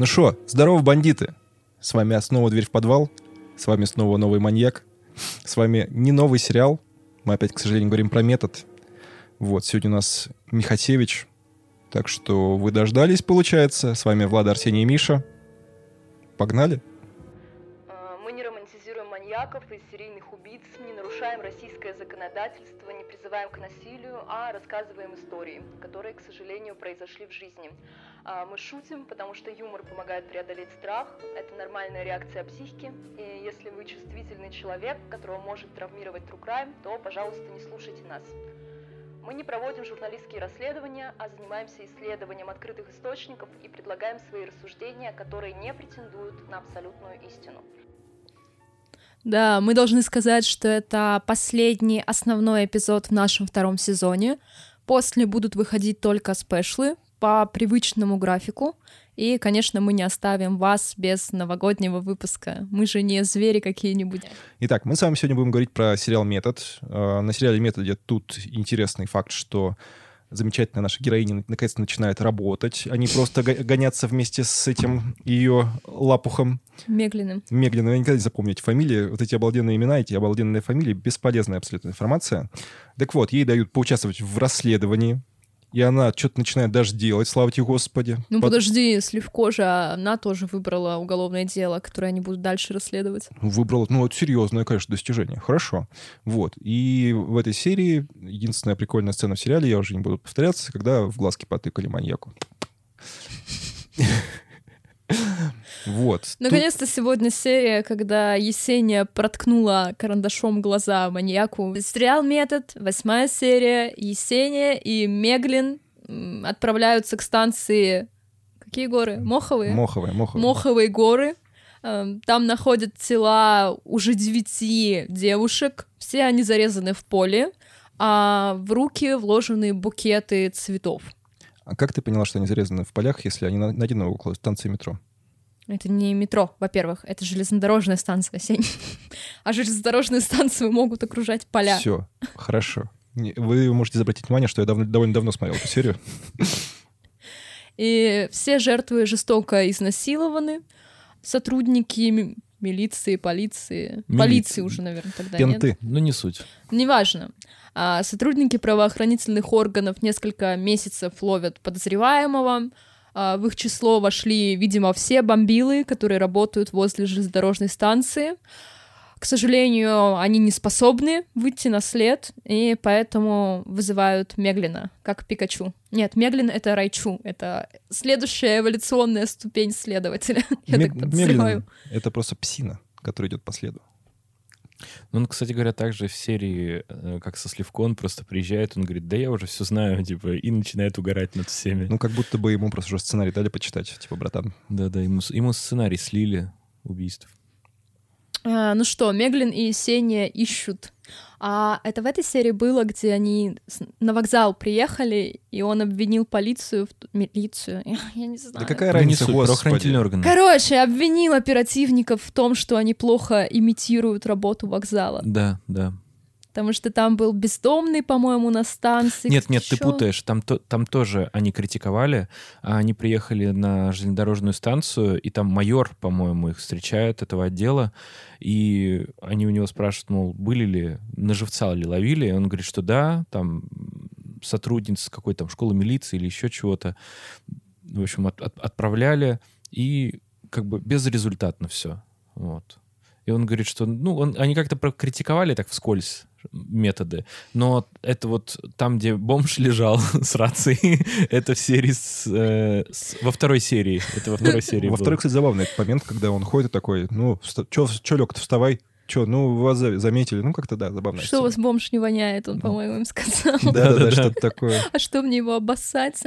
Ну что, здорово, бандиты! С вами снова «Дверь в подвал», с вами снова новый маньяк, с вами не новый сериал, мы опять, к сожалению, говорим про метод. Вот, сегодня у нас Михасевич, так что вы дождались, получается. С вами Влада, Арсений и Миша. Погнали! А, Мы не романтизируем маньяков и серийных убийц, не нарушаем российское законодательство, не призываем к насилию, а рассказываем истории, которые, к сожалению, произошли в жизни. А, Мы шутим, потому что юмор помогает преодолеть страх, это нормальная реакция психики, и если вы чувствительный человек, которого может травмировать true crime, то, пожалуйста, не слушайте нас. Мы не проводим журналистские расследования, а занимаемся исследованием открытых источников и предлагаем свои рассуждения, которые не претендуют на абсолютную истину. Да, мы должны сказать, что это последний основной эпизод в нашем втором сезоне. После будут выходить только спешлы по привычному графику. И, конечно, мы не оставим вас без новогоднего выпуска. Мы же не звери какие-нибудь. Итак, мы с вами сегодня будем говорить про сериал «Метод». Э, На сериале «Методе» тут интересный факт, что замечательная наша героиня наконец-то начинает работать, а не просто го- гоняться вместе с этим ее лапухом. Меглиным. Меглина, вы никогда не запомните фамилии, вот эти обалденные имена, эти обалденные фамилии, бесполезная абсолютно информация. Так вот, ей дают поучаствовать в расследовании, и она что-то начинает даже делать, слава тебе, Господи. Ну Под- подожди, Сливко же, а она тоже выбрала уголовное дело, которое они будут дальше расследовать. Выбрала, ну, это серьезное, конечно, достижение. Хорошо. Вот. И в этой серии единственная прикольная сцена в сериале, я уже не буду повторяться, когда в глазки потыкали маньяку. Вот. Тут- Наконец-то сегодня серия, когда Есения проткнула карандашом глаза маньяку. Сериал «Метод», восьмая серия, Есения и Меглин отправляются к станции... Какие горы? Моховые? Моховая, моховая. Моховые горы. Эм, Там находят тела уже девяти девушек. Все они зарезаны в поле, а в руки вложены букеты цветов. А как ты поняла, что они зарезаны в полях, если они на- найдены около станции метро? Это не метро, во-первых, это железнодорожная станция, Сень. А железнодорожные станции могут окружать поля. Все, хорошо. Вы можете обратить внимание, что я давно- довольно давно смотрел эту серию. И все жертвы жестоко изнасилованы. Сотрудники милиции, полиции. Милиции. Полиции уже, наверное, тогда нет. Пенты. Ну, не суть. Неважно. А, сотрудники правоохранительных органов несколько месяцев ловят подозреваемого. А, в их число вошли, видимо, все бомбилы, которые работают возле железнодорожной станции. К сожалению, они не способны выйти на след, и поэтому вызывают Меглина, как Пикачу. Нет, Меглин — это Райчу, это следующая эволюционная ступень следователя. Я Мег- так Меглин это просто псина, которая идет по следу. Ну, он, кстати говоря, также в серии, э, как со Сливко, он просто приезжает, он говорит, да я уже все знаю, типа, и начинает угорать над всеми. Ну, как будто бы ему просто уже сценарий дали почитать. Типа, братан, Да-да, ему, ему сценарий слили убийств. А, ну что, Меглин и Сеня ищут. А это в этой серии было, где они на вокзал приехали, и он обвинил полицию, в милицию, я не знаю. да какая Ну, разница, господи. правоохранительные органы. Короче, обвинил оперативников в том, что они плохо имитируют работу вокзала. Да, да. Потому что там был бездомный, по-моему, на станции. Нет, нет, ты Чё? путаешь. Там, то- там тоже они критиковали, а они приехали на железнодорожную станцию, и там майор, по-моему, их встречает, этого отдела, и они у него спрашивают, мол, были ли, на живца ли ловили, и он говорит, что да, там сотрудница какой-то там школы милиции или еще чего-то, в общем, от- от- отправляли, и как бы безрезультатно все. Вот. И он говорит, что, ну, он, они как-то прокритиковали так вскользь методы, но это вот там, где бомж лежал с рацией, это в серии с, э, с- во второй серии. Это во второй серии Во вторых, кстати, забавный этот момент, когда он ходит и такой, ну, что, чё, лег-то, вставай. Че, ну, вас за- заметили. Ну, как-то, да, забавно. Что у вас бомж не воняет, он, по-моему, им сказал. Да-да-да, что-то такое. А что мне его обоссать?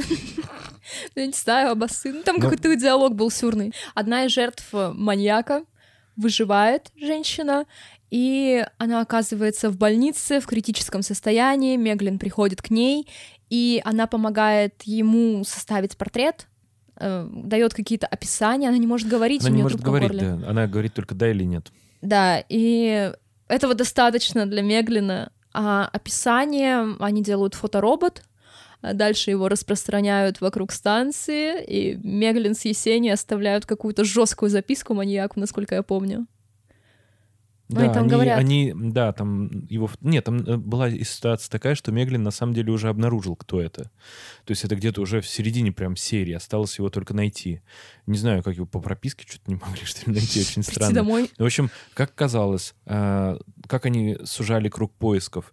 Я не знаю, обоссы. Ну, там Ну. какой-то диалог был сюрный. Одна из жертв маньяка выживает женщина, и она оказывается в больнице в критическом состоянии. Меглин приходит к ней, и она помогает ему составить портрет, э, дает какие-то описания, она не может говорить, Она у не нее может трубка в говорить, да. Она говорит только да или нет. Да, и этого достаточно для Меглина. А описание, они делают фоторобот, А дальше его распространяют вокруг станции, и Меглин с Есенией оставляют какую-то жесткую записку маньяку, насколько я помню. Ну, и Да, там они, говорят. они, да, там его... Нет, там э, была ситуация такая, что Меглин на самом деле уже обнаружил, кто это. То есть это где-то уже в середине прям серии, осталось его только найти. Не знаю, как его по прописке что-то не могли, что ли, найти, очень странно. домой. В общем, как казалось, э, как они сужали круг поисков,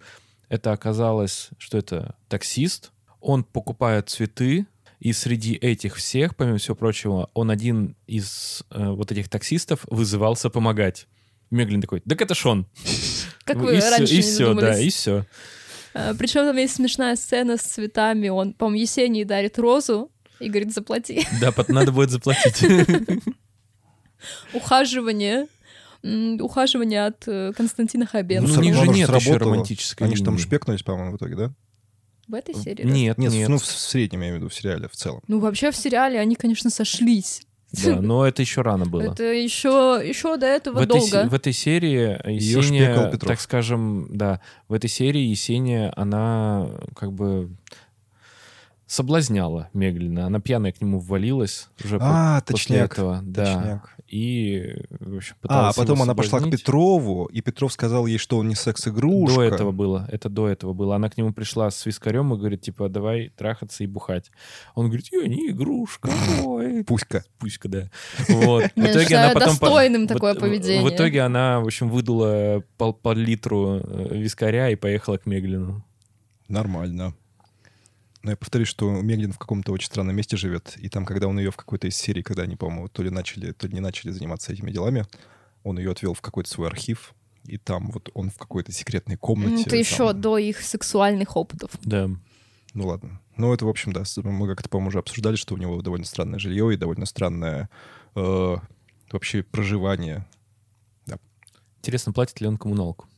это оказалось, что это таксист, он покупает цветы, и среди этих всех, помимо всего прочего, он один из э, вот этих таксистов вызывался помогать. Меглин такой, так это ж он. Как И вы всё, раньше И не все, да, и все. Причем там есть смешная сцена с цветами. Он, по-моему, Есении дарит розу и говорит, заплати. Да, надо будет заплатить. Ухаживание. Ухаживание от э, Константина Ну, Хабенского. у них же нет еще романтической Они же там шпекнулись, по-моему, в итоге, да? В этой серии? да? Нет, Нет, нет. ну в среднем, я имею в виду, в сериале в целом. Ну, вообще в сериале они, конечно, сошлись. Да, но это еще рано было. Это еще, еще до этого в, этой, долго. в этой серии Есения, так скажем, да, в этой серии Есения, она как бы соблазняла Меглина. Она пьяная к нему ввалилась уже по- А, после точняк. этого. Да. точняк. И, в общем, А, пыталась а потом его она пошла к. Петрову, и Петров сказал ей, что он не секс-игрушка. До этого было, это до этого было. Она к нему пришла с вискарем и говорит, типа, давай трахаться и бухать. Он говорит, я не игрушка, ой, Пуська. пуська, да. Вот. В Я итоге она потом... по- достойным в- такое поведение. В итоге она, в общем, выдула пол, пол литру э, вискаря и поехала к Меглину. Nормально. Но я повторюсь, что Меглин в каком-то очень странном месте живет. И там, когда он ее в какой-то из серий, когда они, по-моему, то ли начали, то ли не начали заниматься этими делами, он ее отвел в какой-то свой архив. И там вот он в какой-то секретной комнате. Ну, Это еще там- до их сексуальных опытов. Да. Ну ладно. Ну это, в общем, да, мы как-то, по-моему, уже обсуждали, что у него довольно странное жилье и довольно странное э, вообще проживание. Интересно, платит ли он коммуналку?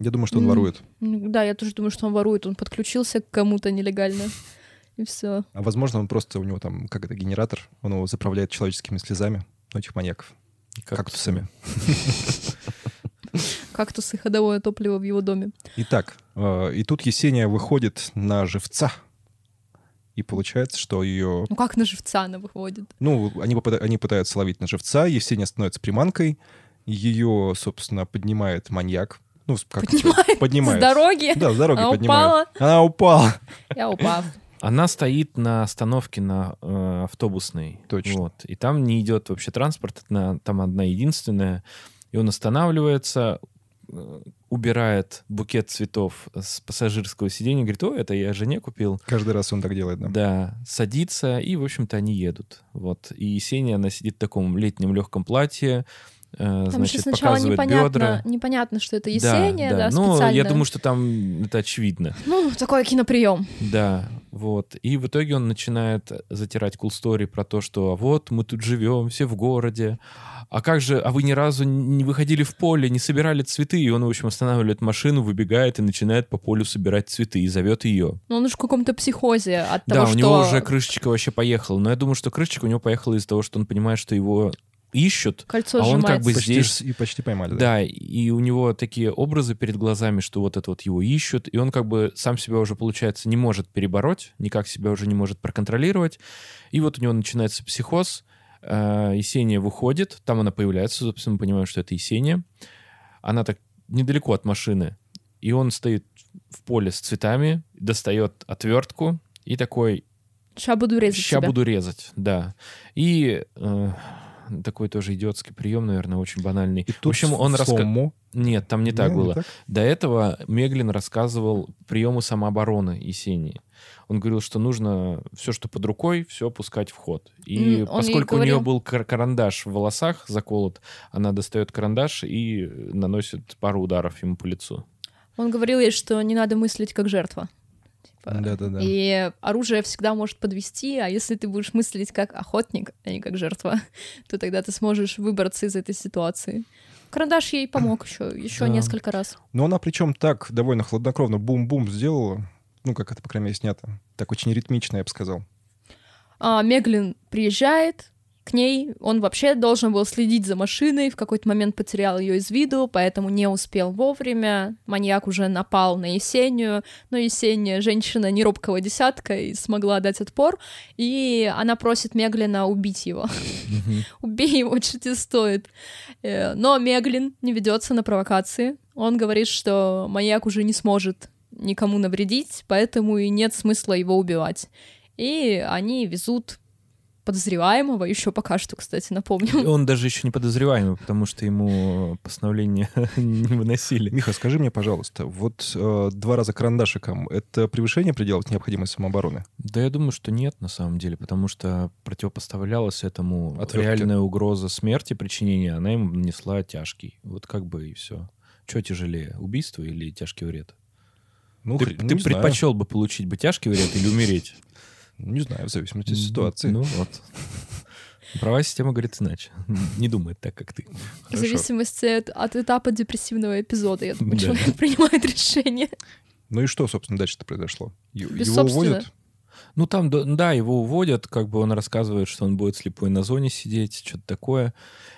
Я думаю, что он М. ворует. Да, я тоже думаю, что он ворует. Он подключился к кому-то нелегально. И все. А возможно, он просто, у него там, как это, генератор, он его заправляет человеческими слезами, ну, этих маньяков, кактусами. Кактусы ходовое топливо в его доме. Итак, э, и тут Есения выходит на живца. И получается, что ее... Ну как на живца она выходит? Ну, они, попыта- они пытаются ловить на живца, Есения становится приманкой, ее, собственно, поднимает маньяк. Ну, как? Поднимает, поднимает. с дороги. Да, с дороги Она поднимает. упала. Она упала. Я упав. Она стоит на остановке на э, автобусной. Точно. Вот. И там не идет вообще транспорт, одна- там одна единственная. И он останавливается, э, убирает букет цветов с пассажирского сиденья, говорит, о, это я жене купил. Каждый раз он так делает, да. Да, садится, и, в общем-то, они едут. Вот. И Есения, она сидит в таком летнем легком платье, Там еще значит, сначала показывает непонятно, бедра. непонятно, что это Есения, да, Ну, специально. я думаю, что там это очевидно. Ну, такой киноприем. Да, вот. И в итоге он начинает затирать cool story про то, что «А вот мы тут живем, все в городе. А как же, а вы ни разу не выходили в поле, не собирали цветы? И он, в общем, останавливает машину, выбегает и начинает по полю собирать цветы и зовет ее. Ну, он уж в каком-то психозе от Да, того, у что... него уже крышечка вообще поехала. Но я думаю, что крышечка у него поехала из-за того, что он понимает, что его ищут. Кольцо а он как бы Почти, здесь- и почти поймали, да. Да, и у него такие образы перед глазами, что вот это вот его ищут, и он как бы сам себя уже, получается, не может перебороть, никак себя уже не может проконтролировать. И вот у него начинается психоз, э, Есения выходит, там она появляется, собственно, мы понимаем, что это Есения. Она так недалеко от машины, и он стоит в поле с цветами, достает отвертку и такой, Ща буду резать ща тебя. буду резать, да. И э, такой тоже идиотский прием, наверное, очень банальный. И тут в общем, он слоумо. Нет, там не так Не, было. так? До этого Меглин рассказывал приемы самообороны Есении. Он говорил, что нужно все, что под рукой, все пускать в ход. И ей поскольку у нее был кар- карандаш в волосах заколот, она достает карандаш и наносит пару ударов ему по лицу. Он говорил ей, что не надо мыслить как жертва. Типа, Да-да-да. И оружие всегда может подвести, а если ты будешь мыслить как охотник, а не как жертва, то тогда ты сможешь выбраться из этой ситуации. Карандаш ей помог еще, еще Да. несколько раз. Но она причем так довольно хладнокровно бум-бум сделала. Ну, как это, по крайней мере, снято. Так очень ритмично, я бы сказал. А, Меглин приезжает к ней. Он вообще должен был следить за машиной, в какой-то момент потерял ее из виду, поэтому не успел вовремя. Маньяк уже напал на Есению, но Есения женщина неробкого десятка и смогла дать отпор, и она просит Меглина убить его. Убей его, что тебе стоит. Э, Но Меглин не ведется на провокации. Он говорит, что маньяк уже не сможет никому навредить, поэтому и нет смысла его убивать. И они везут подозреваемого, еще пока что, кстати, напомню. Он даже еще не подозреваемый, потому что ему постановление не выносили. Миха, скажи мне, пожалуйста, вот э, два раза карандашиком — это превышение пределов необходимой самообороны? Да я думаю, что нет на самом деле, потому что противопоставлялась этому Отвертки. реальная угроза смерти, причинения, она ему нанесла тяжкий. Вот как бы и все. Что тяжелее, убийство или тяжкий вред? Ну, ты хрен- ты не знаю. предпочел бы получить бы тяжкий вред или умереть? Не знаю, в зависимости от ситуации. Ну вот. Правая система говорит иначе. Не думает так, как ты. В зависимости от, от этапа депрессивного эпизода, я думаю, Да. человек принимает решение. Ну и что, собственно, дальше-то произошло? Его уводят? Ну, там, да, да, его уводят, как бы он рассказывает, что он будет слепой на зоне сидеть, что-то такое.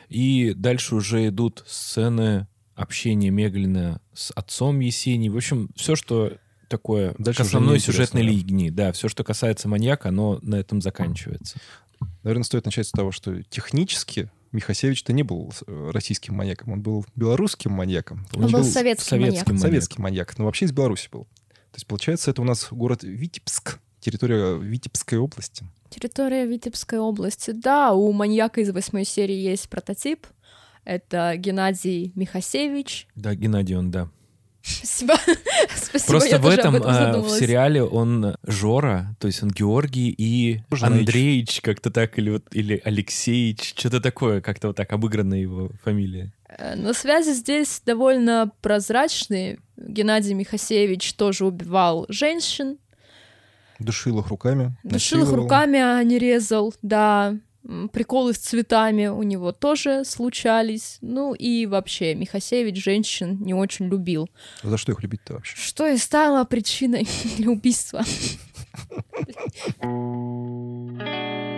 И дальше уже идут сцены общения Меглина с отцом Есении. В общем, все, что такое Дальше к основной сюжетной линии. Да, все, что касается маньяка, оно на этом заканчивается. Наверное, стоит начать с того, что технически Михасевич-то не был э, российским маньяком, он был белорусским маньяком. Он был советский советским маньяк. маньяк. советский маньяк, но вообще из Беларуси был. То есть, получается, это у нас город Витебск, территория Витебской области. Территория Витебской области. Да, у маньяка из восьмой серии есть прототип. Это Геннадий Михасевич. Да, Геннадий он, да. Спасибо. Спасибо, Просто я в тоже этом, об этом а, в сериале он Жора, то есть он Георгий и Жнаич. Андреич как-то так, или, вот, или Алексеич, что-то такое, как-то вот так обыграна его фамилия. Э, Но связи здесь довольно прозрачные. Геннадий Михасевич тоже убивал женщин, Душил их руками. душил их руками, а не резал, да. Приколы с цветами у него тоже случались. Ну и вообще, Михасевич женщин не очень любил. За что их любить-то вообще? Что и стало причиной для убийства.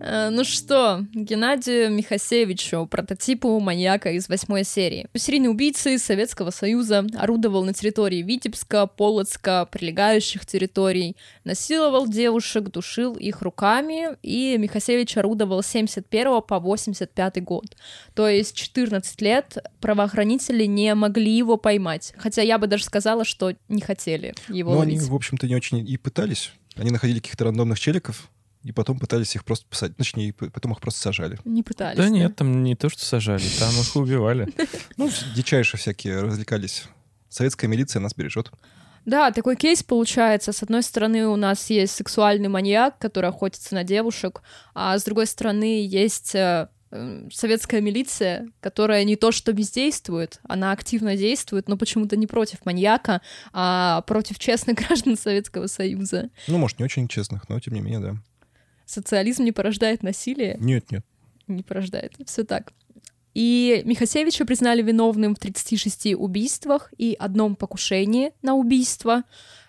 Э, Ну что, Геннадию Михасевичу, прототипу маньяка из восьмой серии. Серийный убийца из Советского Союза орудовал на территории Витебска, Полоцка, прилегающих территорий, насиловал девушек, душил их руками, и Михасевич орудовал с 71 по 85 год. То есть 14 лет правоохранители не могли его поймать. Хотя я бы даже сказала, что не хотели его Ну, они, ловить. в общем-то, не очень и пытались. Они находили каких-то рандомных челиков, и потом пытались их просто посадить. Точнее, потом их просто сажали. Не пытались. Да нет, там не то, что сажали, там их убивали. Ну, дичайше всякие развлекались. Советская милиция нас бережет. Да, такой кейс получается. С одной стороны, у нас есть сексуальный маньяк, который охотится на девушек, а с другой стороны, есть э, советская милиция, которая не то что бездействует, она активно действует, но почему-то не против маньяка, а против честных граждан Советского Союза. Ну, может, не очень честных, но тем не менее, да. Социализм не порождает насилие. Нет, нет. не порождает. Все так. И Михасевича признали виновным в 36 убийствах и одном покушении на убийство.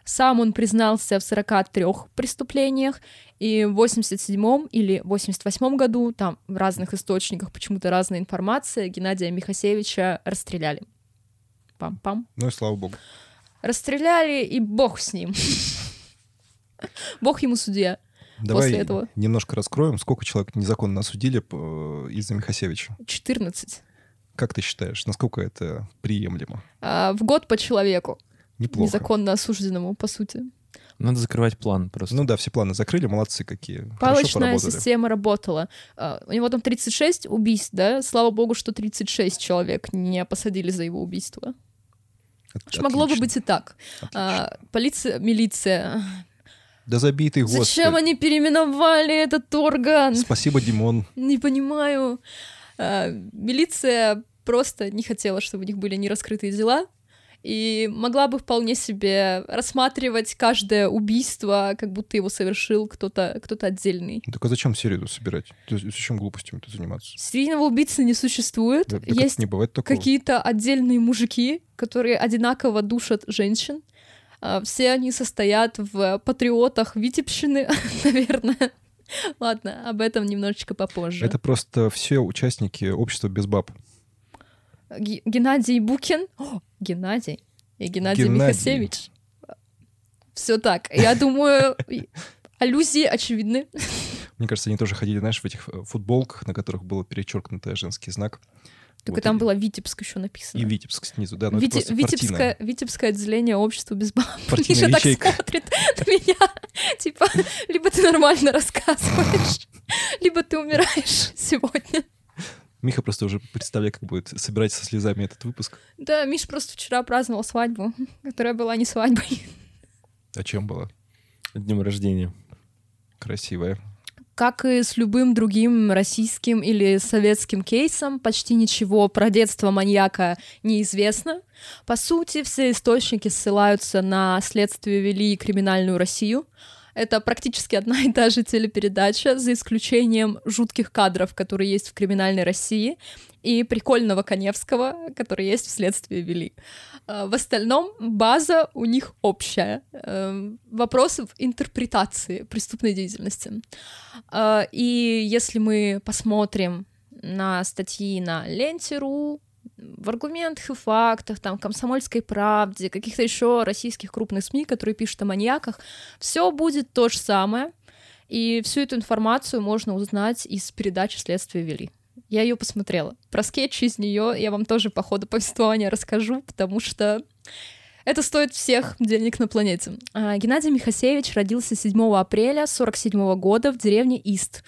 Сам он признался в 43 преступлениях, и в 87 или 88 году, там в разных источниках почему-то разная информация, Геннадия Михасевича расстреляли. Пам-пам. Ну и слава богу. Расстреляли, и бог с ним. Бог ему судья. Давай После этого. немножко раскроем, сколько человек незаконно осудили э, из-за Михасевича. 14. Как ты считаешь, насколько это приемлемо? А, в год по человеку. Неплохо. Незаконно осужденному, по сути. Надо закрывать план просто. Ну да, все планы закрыли, молодцы какие. Палочная система работала. А, У него там 36 убийств, да? Слава богу, что 36 человек не посадили за его убийство. От- Уж могло бы быть и так. отлично. А, полиция, милиция. Да забей ты, Зачем господи. они переименовали этот орган? Спасибо, Димон. Не понимаю. А, Милиция просто не хотела, чтобы у них были нераскрытые дела. И могла бы вполне себе рассматривать каждое убийство, как будто его совершил кто-то кто отдельный. Так а зачем серию собирать? Зачем глупостями-то заниматься? Серийного убийцы не существует. Да- Есть не бывает такого. какие-то отдельные мужики, которые одинаково душат женщин. А, Все они состоят в патриотах Витебщины, наверное. Ладно, об этом немножечко попозже. Это просто все участники общества без баб. Г- Геннадий Букин. О, Геннадий. И Геннадий, Геннадий. Михасевич. Все так. Я думаю, аллюзии очевидны. Мне кажется, они тоже ходили, знаешь, в этих э, футболках, на которых было перечеркнутый женский знак. Только Вот, там и- было Витебск еще написано. И Витебск снизу, да, ну это Вите- Витебское, партийное. Витебское отделение общества без баб. Миша так смотрит на меня. Типа, либо ты нормально рассказываешь, либо ты умираешь сегодня. Миха просто уже представляет, как будет собирать со слезами этот выпуск. Да, Миш просто вчера праздновал свадьбу, которая была не свадьбой. О чем было? Днем рождения. Красивая. Как и с любым другим российским или советским кейсом, почти ничего про детство маньяка неизвестно. По сути, все источники ссылаются на следствие вели криминальную Россию. Это практически одна и та же телепередача, за исключением жутких кадров, которые есть в криминальной России, и прикольного Коневского, который есть в следствии вели. А, В остальном база у них общая. Эм, Вопрос в интерпретации преступной деятельности. А, И если мы посмотрим на статьи на Ленте.ру, в аргументах и фактах, там, комсомольской правде, каких-то еще российских крупных СМИ, которые пишут о маньяках, все будет то же самое. И всю эту информацию можно узнать из передачи «Следствие вели». Я ее посмотрела. Про скетч из нее я вам тоже по ходу повествования расскажу, потому что это стоит всех денег на планете. А, Геннадий Михасевич родился 7 апреля 1947 года в деревне Ист.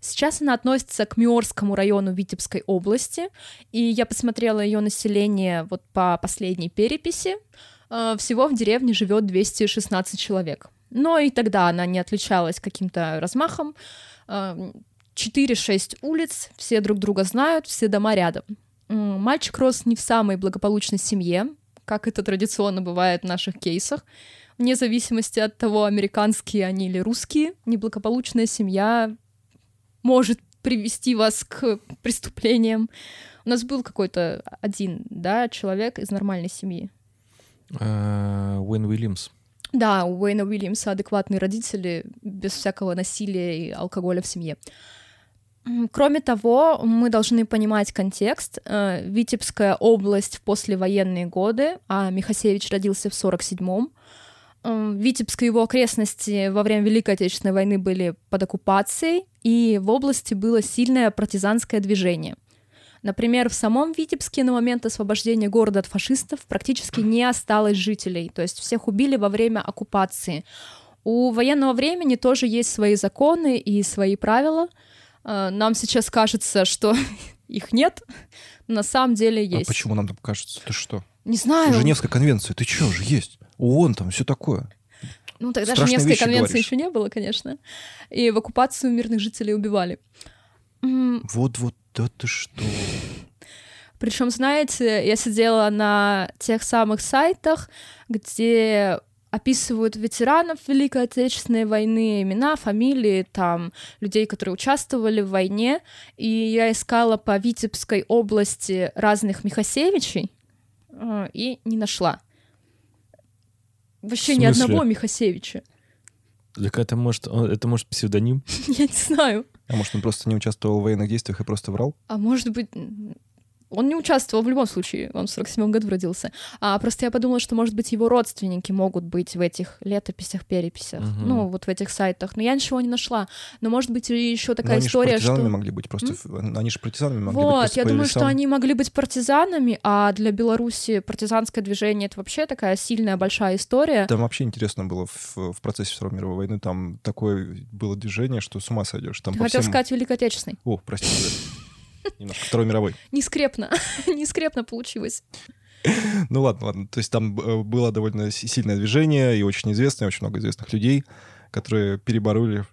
Сейчас она относится к Миорскому району Витебской области, и я посмотрела ее население вот по последней переписи. Э, Всего в деревне живет 216 человек. Но и тогда она не отличалась каким-то размахом. Э, 4-6 улиц, все друг друга знают, все дома рядом. Мальчик рос не в самой благополучной семье, как это традиционно бывает в наших кейсах. Вне зависимости от того, американские они или русские, неблагополучная семья может привести вас к преступлениям. У нас был какой-то один, да, человек из нормальной семьи. А, Уэйн Уильямс. Да, у Уэйна Уильямса адекватные родители, без всякого насилия и алкоголя в семье. Кроме того, мы должны понимать контекст. Э, Витебская область в послевоенные годы, а Михасевич родился в 47-м. М, Витебск и его окрестности во время Великой Отечественной войны были под оккупацией, и в области было сильное партизанское движение. Например, в самом Витебске на момент освобождения города от фашистов практически не осталось жителей, то есть всех убили во время оккупации. У военного времени тоже есть свои законы и свои правила. Э, Нам сейчас кажется, что их нет, на самом деле А есть. почему нам так кажется? Ты что? Не знаю. Женевская конвенция, ты чё же есть? ООН там, все такое. Ну, тогда Страшные Женевской конвенции говоришь. еще не было, конечно. И в оккупацию мирных жителей убивали. Вот-вот, да ты что? Причем, знаете, я сидела на тех самых сайтах, где описывают ветеранов Великой Отечественной войны, имена, фамилии, там, людей, которые участвовали в войне, и я искала по Витебской области разных Михасевичей и не нашла. Вообще ни одного Михасевича. Так это может, это может псевдоним? Я не знаю. А может, он просто не участвовал в военных действиях и просто врал? А может быть, он не участвовал в любом случае, он в 47 году родился. А просто я подумала, что, может быть, его родственники могут быть в этих летописях, переписях, Мгм. ну, вот в этих сайтах. Но я ничего не нашла. Но, может быть, еще такая они же история, партизанами что... могли быть просто. в- Они же партизанами могли быть Вот, я думаю, что лесам. они могли быть партизанами, а для Беларуси партизанское движение — это вообще такая сильная, большая история. Там вообще интересно было в, в процессе Второй мировой войны. Там такое было движение, что с ума сойдешь. Там Ты хотел всем- сказать Великой Отечественной. О, простите. Немножко Второй мировой. Не скрепно. не скрепно получилось. Ну ладно, ладно. То есть там э, было довольно си- сильное движение и очень известное, очень много известных людей, которые перебороли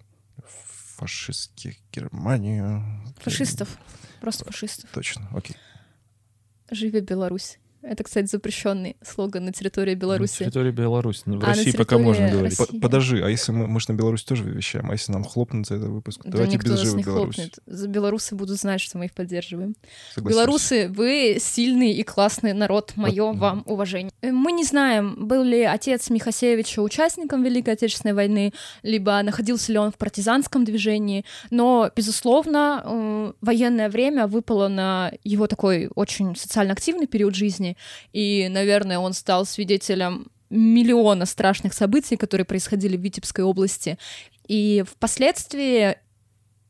фашистских Германию. Фашистов. Просто фашистов. Точно, окей. Живи Беларусь. Это, кстати, запрещенный слоган на территории На Беларуси. территории Беларуси. Ну, В А, на России пока можно говорить. России. По- Подожди, а если мы, мы же на Беларусь тоже вещаем, а если нам хлопнут за этот выпуск? Да Давайте никто без нас живых не Беларусь. хлопнет. За белорусы будут знать, что мы их поддерживаем. Согласись. Белорусы, вы сильный и классный народ. Мое Вот, вам уважение. Э, Мы не знаем, был ли отец Михасевича участником Великой Отечественной войны, либо находился ли он в партизанском движении, но, безусловно, э, военное время выпало на его такой очень социально активный период жизни, и, наверное, он стал свидетелем миллиона страшных событий, которые происходили в Витебской области. И впоследствии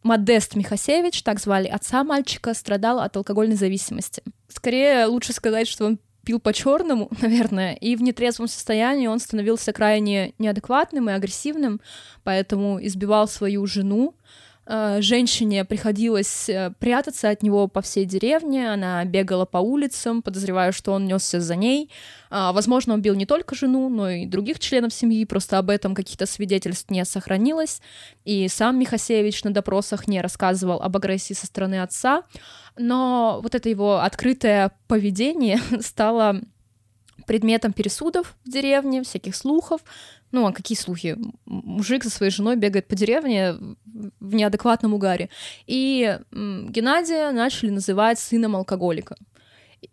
Модест Михасевич, так звали отца мальчика, страдал от алкогольной зависимости. Скорее, лучше сказать, что он пил по-черному, наверное, и в нетрезвом состоянии он становился крайне неадекватным и агрессивным, поэтому избивал свою жену. Э, Женщине приходилось э, прятаться от него по всей деревне, она бегала по улицам, подозревая, что он несся за ней. А, Возможно, он бил не только жену, но и других членов семьи, просто об этом каких-то свидетельств не сохранилось. И сам Михасевич на допросах не рассказывал об агрессии со стороны отца, но вот это его открытое поведение стало предметом пересудов в деревне, всяких слухов. Ну, а какие слухи? Мужик со своей женой бегает по деревне в неадекватном угаре. И Геннадия начали называть сыном алкоголика.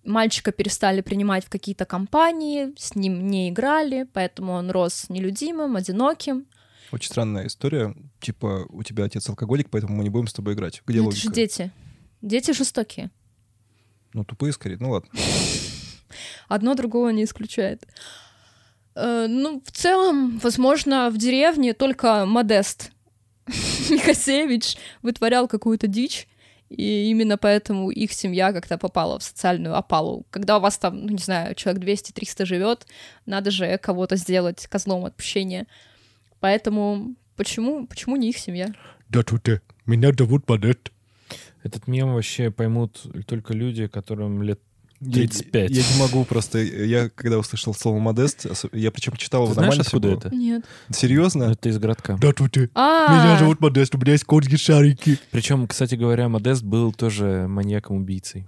Мальчика перестали принимать в какие-то компании, с ним не играли, поэтому он рос нелюдимым, одиноким. Очень странная история. Типа, у тебя отец алкоголик, поэтому мы не будем с тобой играть. Где Ну, это же логика? дети. Дети жестокие. Ну, тупые скорее. Ну, ладно. Одно другого не исключает. Э, ну, в целом, возможно, в деревне только Модест Михасевич вытворял какую-то дичь, и именно поэтому их семья как-то попала в социальную опалу. Когда у вас там, ну, не знаю, человек 200-300 живет, надо же кого-то сделать козлом отпущения. Поэтому почему, почему не их семья? Да тут меня зовут Модест. Этот мем вообще поймут только люди, которым лет 35. Я, не могу просто... Я, когда услышал слово «модест», я причем читал Ты его на знаешь, откуда было. это? Нет. Серьезно? Это из городка. Да тут А, Модест, у меня есть конские шарики. Причем, кстати говоря, Модест был тоже маньяком-убийцей.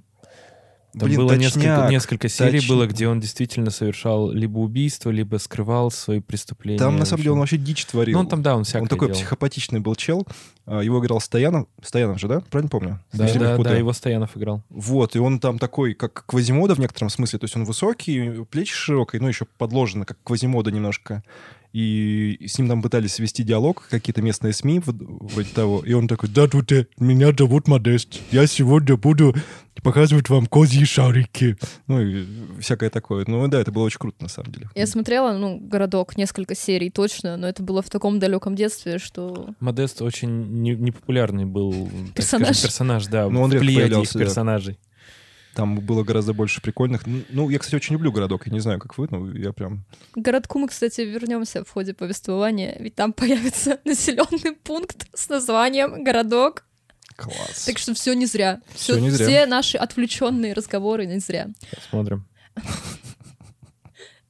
Там Блин, было точняк, несколько, несколько серий точно. было, где он действительно совершал либо убийство, либо скрывал свои преступления. Там, на самом деле, он вообще дичь творил. Ну, он там, да, он всякое Он такой делал. психопатичный был чел. А, Его играл Стоянов. Стоянов же, да? Правильно помню? Да, Если да, да, его Стоянов играл. Вот, и он там такой, как Квазимода в некотором смысле. То есть он высокий, плечи широкие, ну, еще подложено, как Квазимода немножко. И с ним там пытались вести диалог, какие-то местные СМИ, вот- вроде того. И он такой, да, тут э, меня зовут Модест. Я сегодня буду показывать вам козьи шарики. Ну, и всякое такое. Ну, да, это было очень круто, на самом деле. я смотрела, ну, «Городок», несколько серий точно, но это было в таком далеком детстве, что Модест очень не- непопулярный был так Персонаж. скажем, персонаж, да, Ну, он в редко плеяде их появлялся, да. Там было гораздо больше прикольных. Ну, я, кстати, очень люблю городок. Я не знаю, как вы, но я прям... К городку мы, кстати, вернемся в ходе повествования, ведь там появится населенный пункт с названием городок. Класс. Так что все не зря. Всё не зря. Все наши отвлеченные разговоры не зря. Посмотрим.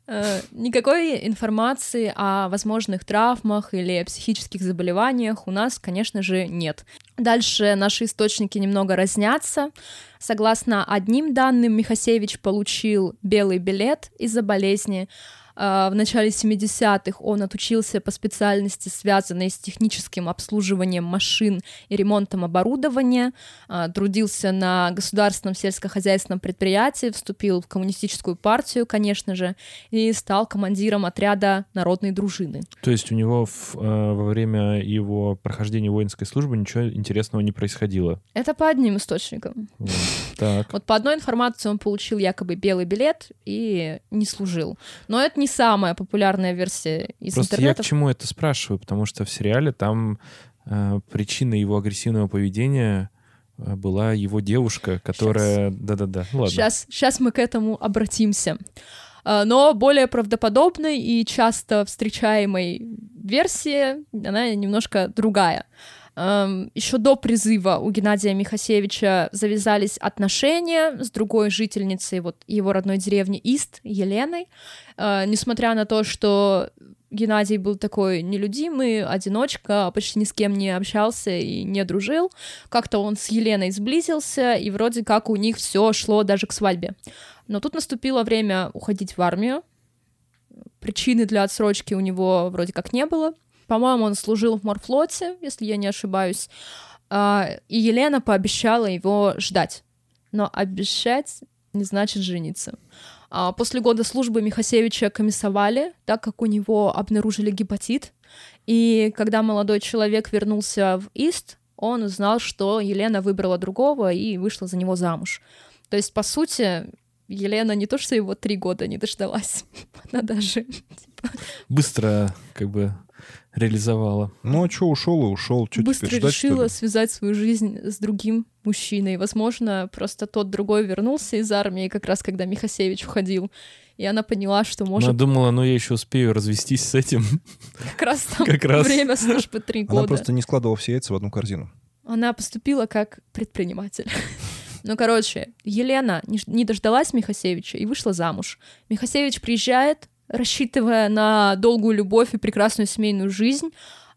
Э, Никакой информации о возможных травмах или психических заболеваниях у нас, конечно же, нет. Дальше наши источники немного разнятся. Согласно одним данным, Михасевич получил белый билет из-за болезни. Э, В начале 70-х он отучился по специальности, связанной с техническим обслуживанием машин и ремонтом оборудования, э, трудился на государственном сельскохозяйственном предприятии, вступил в коммунистическую партию, конечно же, и стал командиром отряда народной дружины. То есть у него в, э, во время его прохождения воинской службы ничего интересного не происходило. Это по одним источникам. Вот. Так. Вот по одной информации он получил якобы белый билет и не служил. Но это не самая популярная версия из Просто я интернета. к чему это спрашиваю, потому что в сериале там э, причиной его агрессивного поведения э, была его девушка, которая... Да-да-да, ладно. Сейчас, сейчас мы к этому обратимся. А, Но более правдоподобной и часто встречаемой версия, она немножко другая. Еще до призыва у Геннадия Михасевича завязались отношения с другой жительницей вот его родной деревни Ист, Еленой. А, Несмотря на то, что Геннадий был такой нелюдимый, одиночка, почти ни с кем не общался и не дружил. Как-то он с Еленой сблизился, и вроде как у них все шло даже к свадьбе. Но тут наступило время уходить в армию. Причины для отсрочки у него вроде как не было. По-моему, он служил в морфлоте, если я не ошибаюсь. А, и Елена пообещала его ждать. Но обещать не значит жениться. А, после года службы Михасевича комиссовали, так как у него обнаружили гепатит. И когда молодой человек вернулся в Ист, он узнал, что Елена выбрала другого и вышла за него замуж. То есть, по сути, Елена не то, что его три года не дождалась, она даже... Типа... Быстро, как бы, реализовала. Ну, а что, ушел и ушел. Что Быстро теперь ждать, решила связать свою жизнь с другим мужчиной. Возможно, просто тот другой вернулся из армии, как раз когда Михасевич уходил. И она поняла, что может... Она думала, ну я еще успею развестись с этим. Как раз там Как раз. время службы три года. Она просто не складывала все яйца в одну корзину. Она поступила как предприниматель. Ну, короче, Елена не дождалась Михасевича и вышла замуж. Михасевич приезжает, рассчитывая на долгую любовь и прекрасную семейную жизнь,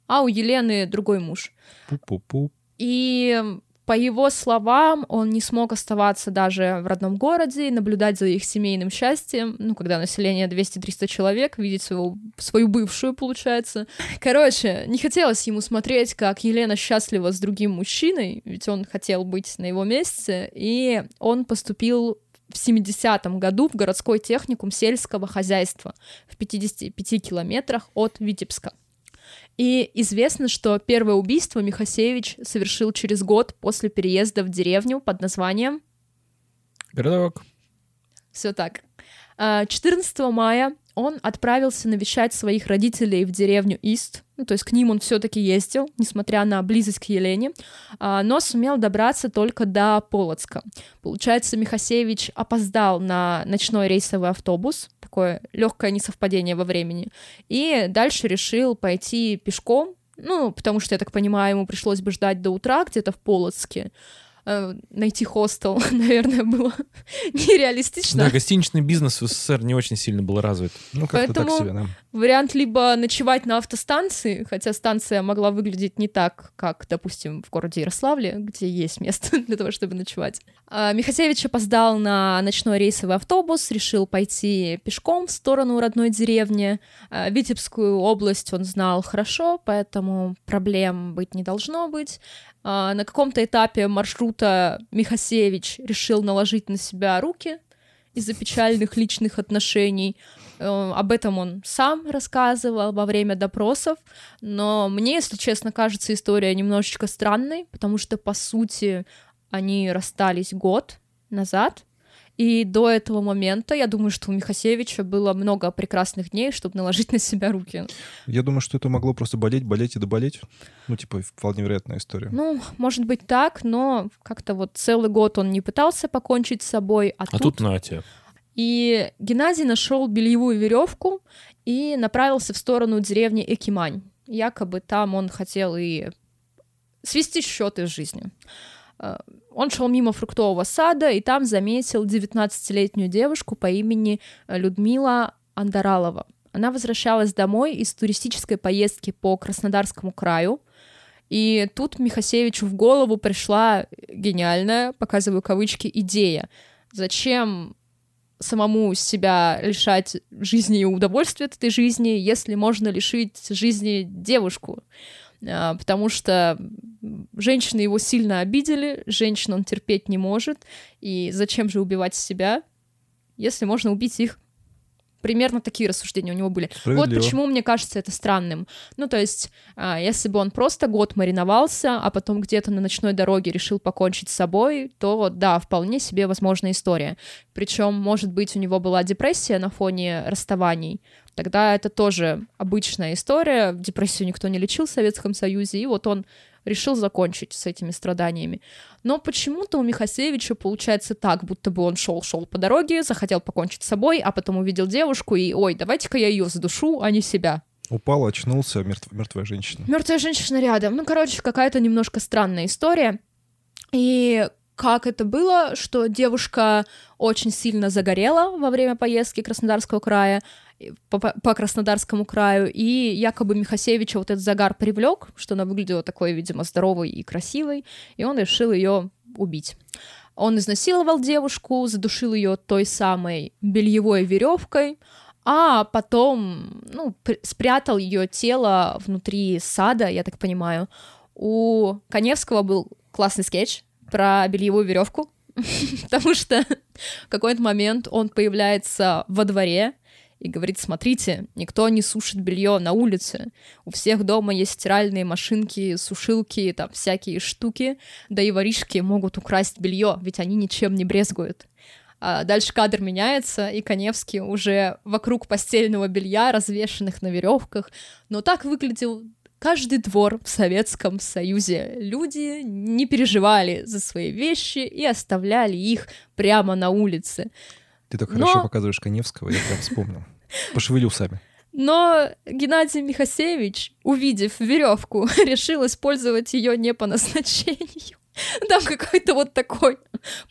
а у Елены другой муж. Пу-пу-пу. И по его словам, он не смог оставаться даже в родном городе и наблюдать за их семейным счастьем, ну, когда население 200-300 человек, видеть свою, свою бывшую, получается. Короче, не хотелось ему смотреть, как Елена счастлива с другим мужчиной, ведь он хотел быть на его месте, и он поступил в 70-м году в городской техникум сельского хозяйства в 55 километрах от Витебска. И известно, что первое убийство Михасевич совершил через год после переезда в деревню под названием Городок. все так. А, 14 мая он отправился навещать своих родителей в деревню Ист, ну, то есть к ним он все-таки ездил, несмотря на близость к Елене, а, но сумел добраться только до Полоцка. Получается, Михасевич опоздал на ночной рейсовый автобус, такое легкое несовпадение во времени, и дальше решил пойти пешком, ну, потому что, я так понимаю, ему пришлось бы ждать до утра где-то в Полоцке, найти хостел, наверное, было нереалистично. Да, гостиничный бизнес в СССР не очень сильно был развит. Ну, как-то так Поэтому- себе, да. Вариант либо ночевать на автостанции, хотя станция могла выглядеть не так, как, допустим, в городе Ярославле, где есть место для того, чтобы ночевать. А, Михасевич опоздал на ночной рейсовый автобус, решил пойти пешком в сторону родной деревни. А, Витебскую область он знал хорошо, поэтому проблем быть не должно быть. А, На каком-то этапе маршрута Михасевич решил наложить на себя руки из-за печальных личных отношений. Э, Об этом он сам рассказывал во время допросов, но мне, если честно, кажется история немножечко странной, потому что, по сути, они расстались год назад, и до этого момента, я думаю, что у Михасевича было много прекрасных дней, чтобы наложить на себя руки. Я думаю, что это могло просто болеть, болеть и доболеть. Ну, типа, вполне вероятная история. Ну, может быть так, но как-то вот целый год он не пытался покончить с собой, а, А тут Натя. И Геннадий нашел бельевую веревку и направился в сторону деревни Экимань. Якобы там он хотел и свести счеты с жизнью. Э, Он шел мимо фруктового сада и там заметил 19-летнюю девушку по имени э, Людмила Андаралова. Она возвращалась домой из туристической поездки по Краснодарскому краю. И тут Михасевичу в голову пришла гениальная, показываю кавычки, идея. Зачем самому себя лишать жизни и удовольствия от этой жизни, если можно лишить жизни девушку? А, Потому что женщины его сильно обидели, женщин он терпеть не может, и зачем же убивать себя, если можно убить их? Примерно такие рассуждения у него были. Вот почему мне кажется это странным. Ну, то есть, а, если бы он просто год мариновался, а потом где-то на ночной дороге решил покончить с собой, то да, вполне себе возможная история. Причем, может быть, у него была депрессия на фоне расставаний. Тогда это тоже обычная история. Депрессию никто не лечил в Советском Союзе, и вот он решил закончить с этими страданиями. Но почему-то у Михасевича получается так, будто бы он шел-шел по дороге, захотел покончить с собой, а потом увидел девушку и, ой, давайте-ка я ее задушу, а не себя. Упал, очнулся, мертв- мертвая женщина. Мертвая женщина рядом. Ну, короче, какая-то немножко странная история. И как это было, что девушка очень сильно загорела во время поездки Краснодарского края, по, по Краснодарскому краю, и якобы Михасевича вот этот загар привлек, что она выглядела такой, видимо, здоровой и красивой, и он решил ее убить. Он изнасиловал девушку, задушил ее той самой бельевой веревкой, а потом, ну, пр- спрятал ее тело внутри сада, я так понимаю. У Коневского был классный скетч про бельевую веревку, потому что в какой-то момент он появляется во дворе и говорит, смотрите, никто не сушит белье на улице, у всех дома есть стиральные машинки, сушилки, там всякие штуки, да и воришки могут украсть белье, ведь они ничем не брезгуют. А дальше кадр меняется, и Коневский уже вокруг постельного белья, развешенных на веревках. Но так выглядел каждый двор в Советском Союзе. Люди не переживали за свои вещи и оставляли их прямо на улице. Ты так Но- хорошо показываешь Коневского, я прям вспомнил. Пошевели усами. Но Геннадий Михасевич, увидев веревку, решил использовать ее не по назначению. Там какой-то вот такой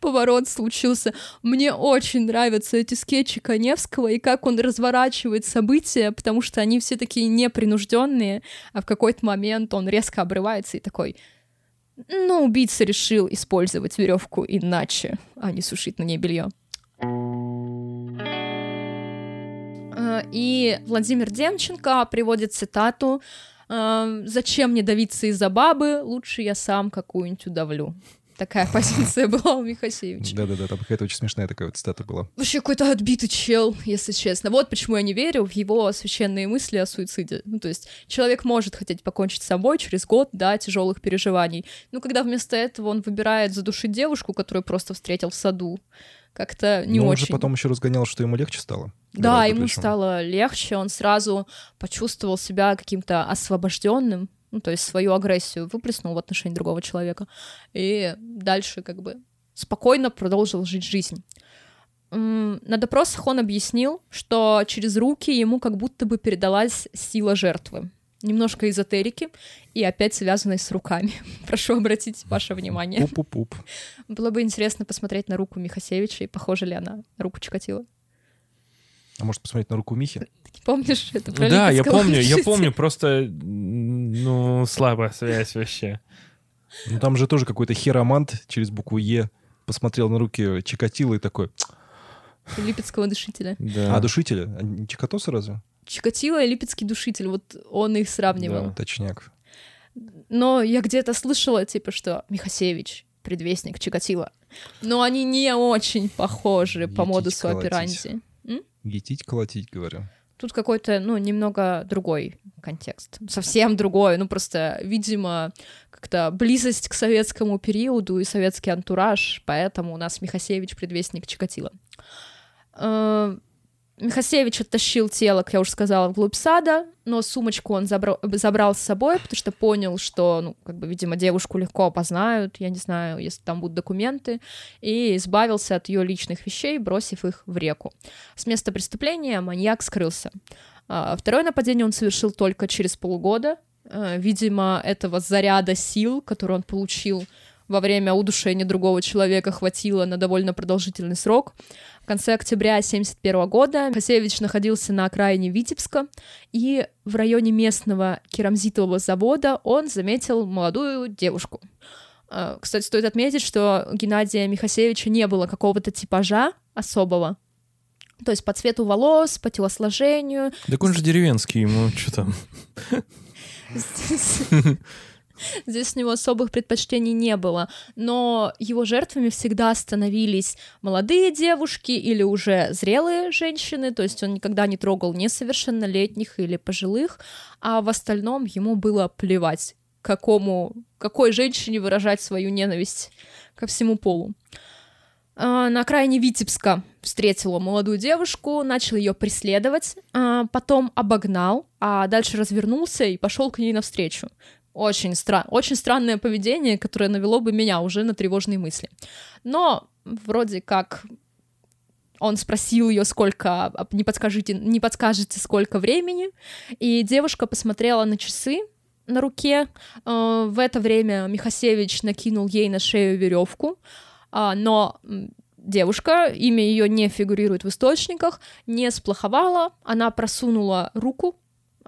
поворот случился. Мне очень нравятся эти скетчи Коневского и как он разворачивает события, потому что они все такие непринужденные, а в какой-то момент он резко обрывается и такой. Ну, убийца решил использовать веревку иначе, а не сушить на ней белье. Э, И Владимир Демченко приводит цитату э, «Зачем мне давиться из-за бабы? Лучше я сам какую-нибудь удавлю». Такая позиция была у Михасевича. Да-да-да, там какая-то очень смешная такая вот цитата была. Вообще какой-то отбитый чел, если честно. Вот почему я не верю в его священные мысли о суициде. Ну, то есть человек может хотеть покончить с собой через год, да, тяжелых переживаний. Но когда вместо этого он выбирает задушить девушку, которую просто встретил в саду, как-то не Но он очень. же потом еще разгонял, что ему легче стало. Да, ему причем. стало легче, он сразу почувствовал себя каким-то освобожденным, ну, то есть свою агрессию выплеснул в отношении другого человека, и дальше как бы спокойно продолжил жить жизнь. На допросах он объяснил, что через руки ему как будто бы передалась сила жертвы. Немножко эзотерики и опять связанной с руками. Прошу обратить ваше внимание. Пуп-пуп-пуп. Было бы интересно посмотреть на руку Михасевича и похожа ли она на руку Чикатило. А может посмотреть на руку Михи? Ты помнишь это? про Да, я помню, я помню, просто, ну, слабая связь вообще. Ну там же тоже какой-то херомант через букву Е посмотрел на руки Чикатило и такой, Липецкого душителя. Да. а душителя? А не Чикатоса разве? Чикатило и Липецкий душитель, вот он их сравнивал. Да. Точняк. Но я где-то слышала, типа, что Михасевич предвестник Чикатило. Но они не очень похожи по Етить, модусу колотить. операнди. Гетить, колотить, говорю. Тут какой-то, ну, немного другой контекст. Совсем другой. Ну, просто, видимо, как-то близость к советскому периоду и советский антураж, поэтому у нас Михасевич предвестник Чикатило. Михасевич оттащил тело, как я уже сказала, вглубь сада, но сумочку он забрал, забрал с собой, потому что понял, что, ну, как бы, видимо, девушку легко опознают, я не знаю, если там будут документы, и избавился от ее личных вещей, бросив их в реку. С места преступления маньяк скрылся. А, Второе нападение он совершил только через полгода. Э, Видимо, этого заряда сил, который он получил во время удушения другого человека, хватило на довольно продолжительный срок. В конце октября 1971 года Хасевич находился на окраине Витебска, и в районе местного керамзитового завода он заметил молодую девушку. Э, Кстати, стоит отметить, что Геннадия Михасевича не было какого-то типажа особого. То есть по цвету волос, по телосложению. Так он же деревенский, ему что там? Здесь, у него особых предпочтений не было. Но его жертвами всегда становились молодые девушки или уже зрелые женщины. То есть он никогда не трогал несовершеннолетних или пожилых. А в остальном ему было плевать, какому, какой женщине выражать свою ненависть ко всему полу. А, На окраине Витебска встретил молодую девушку, начал ее преследовать, а, потом обогнал, а дальше развернулся и пошел к ней навстречу. Очень, стра- очень странное поведение, которое навело бы меня уже на тревожные мысли. Но вроде как он спросил ее, сколько, а, не подскажите, не подскажете, сколько времени, и девушка посмотрела на часы на руке. Э, В это время Михасевич накинул ей на шею веревку, а, но девушка, имя ее не фигурирует в источниках, не сплоховала, она просунула руку,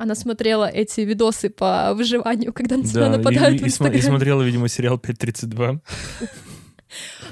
она смотрела эти видосы по выживанию, когда на тебя Да, и, нападают и в смо- и Инстаграме. смотрела, видимо, сериал 5.32.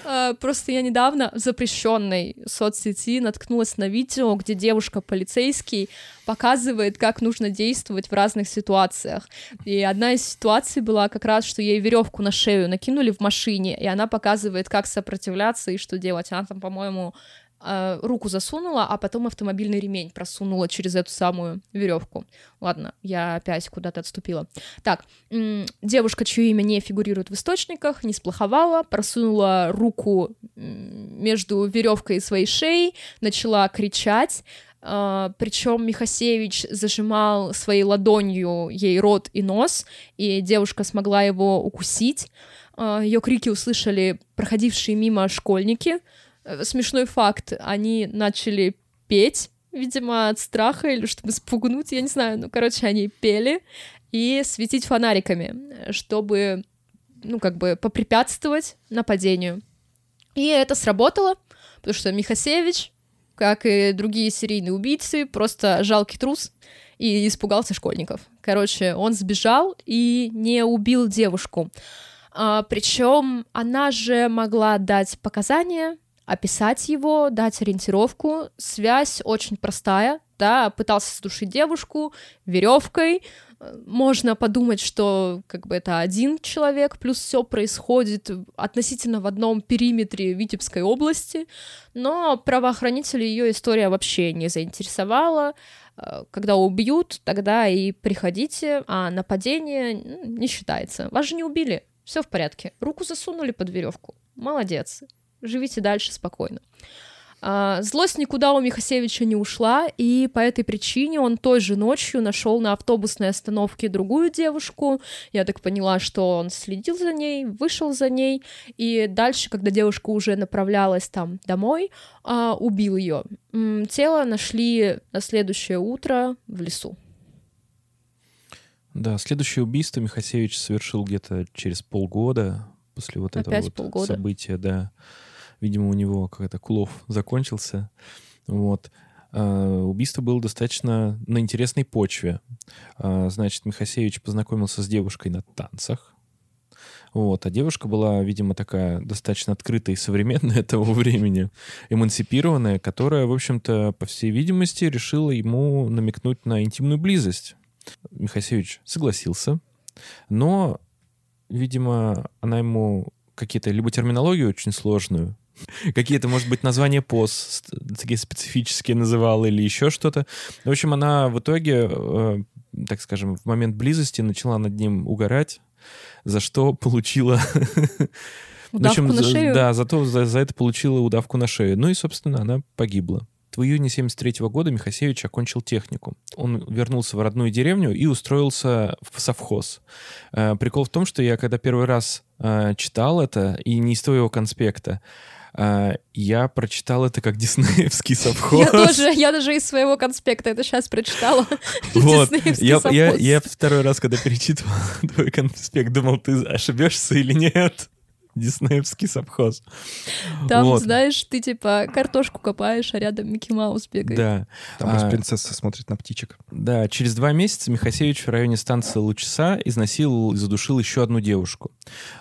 А, Просто я недавно в запрещенной соцсети наткнулась на видео, где девушка-полицейский показывает, как нужно действовать в разных ситуациях. И одна из ситуаций была как раз, что ей веревку на шею накинули в машине, и она показывает, как сопротивляться и что делать. Она там, по-моему, э, руку засунула, а потом автомобильный ремень просунула через эту самую веревку. Ладно, я опять куда-то отступила. Так, девушка, чье имя не фигурирует в источниках, не сплоховала, просунула руку между веревкой и своей шеей, начала кричать. Причем Михасевич зажимал своей ладонью ей рот и нос, и девушка смогла его укусить. Ее крики услышали проходившие мимо школьники. Э, Смешной факт, они начали петь, видимо, от страха или чтобы спугнуть, я не знаю. Ну, короче, они пели и светить фонариками, чтобы, ну, как бы попрепятствовать нападению. И это сработало, потому что Михасевич, как и другие серийные убийцы, просто жалкий трус и испугался школьников. Короче, он сбежал и не убил девушку. А, причем она же могла дать показания, описать его, дать ориентировку. Связь очень простая, да, пытался задушить девушку веревкой. Можно подумать, что как бы это один человек, плюс все происходит относительно в одном периметре Витебской области, но правоохранители ее история вообще не заинтересовала. Э, Когда убьют, тогда и приходите, а нападение м, не считается. Вас же не убили, все в порядке. Руку засунули под веревку. Молодец. Живите дальше спокойно. А, Злость никуда у Михасевича не ушла, и по этой причине он той же ночью нашел на автобусной остановке другую девушку. Я так поняла, что он следил за ней, вышел за ней, и дальше, когда девушка уже направлялась там домой, а, убил ее. Тело нашли на следующее утро в лесу. Да, следующее убийство Михасевич совершил где-то через полгода после вот этого Опять вот полгода. события, да. Видимо, у него какой-то кулов закончился. Вот. А, убийство было достаточно на интересной почве. А, значит, Михасевич познакомился с девушкой на танцах. Вот. А девушка была, видимо, такая достаточно открытая и современная того времени, эмансипированная, которая, в общем-то, по всей видимости, решила ему намекнуть на интимную близость. Михасевич согласился, но, видимо, она ему какие-то либо терминологию очень сложную, какие-то, может быть, названия поз такие специфические называла или еще что-то. В общем, она в итоге, э, так скажем, в момент близости начала над ним угорать, за что получила... В Удавку общем, на шею? Да, зато за, за это получила удавку на шею. Ну и, собственно, она погибла. В июне 73 года Михасевич окончил технику. Он вернулся в родную деревню и устроился в совхоз. Э, Прикол в том, что я когда первый раз э, читал это, и не из твоего конспекта, я прочитал это как диснеевский совхоз. Я тоже, я даже из своего конспекта это сейчас прочитала. Вот. Я, я, я второй раз, когда перечитывал твой конспект, думал, ты ошибешься или нет. Диснеевский совхоз. Там, Вот. знаешь, ты типа картошку копаешь, а рядом Микки Маус бегает. Да. Там А, принцесса смотрит на птичек. Да, через два месяца Михасевич в районе станции Лучеса изнасиловал и задушил еще одну девушку.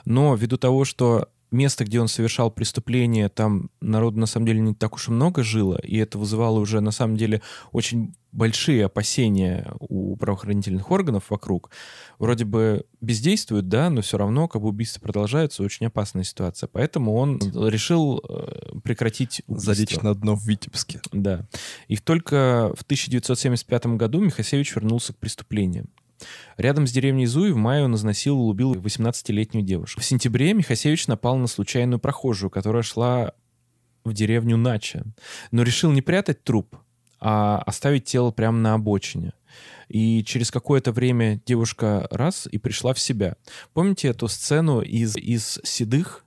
Но ввиду того, что место, где он совершал преступление, там народу на самом деле не так уж и много жило, и это вызывало уже на самом деле очень большие опасения у правоохранительных органов вокруг. Вроде бы бездействуют, да, но все равно как бы убийства продолжаются, очень опасная ситуация. Поэтому он решил э, прекратить убийство. Залечь на дно в Витебске. Да. И только в 1975 году Михасевич вернулся к преступлениям. Рядом с деревней Зуи в мае он изнасиловал и убил 18-летнюю девушку. В сентябре Михасевич напал на случайную прохожую, которая шла в деревню Нача, но решил не прятать труп, а оставить тело прямо на обочине. И через какое-то время девушка раз и пришла в себя. Помните эту сцену из, из «Седых»,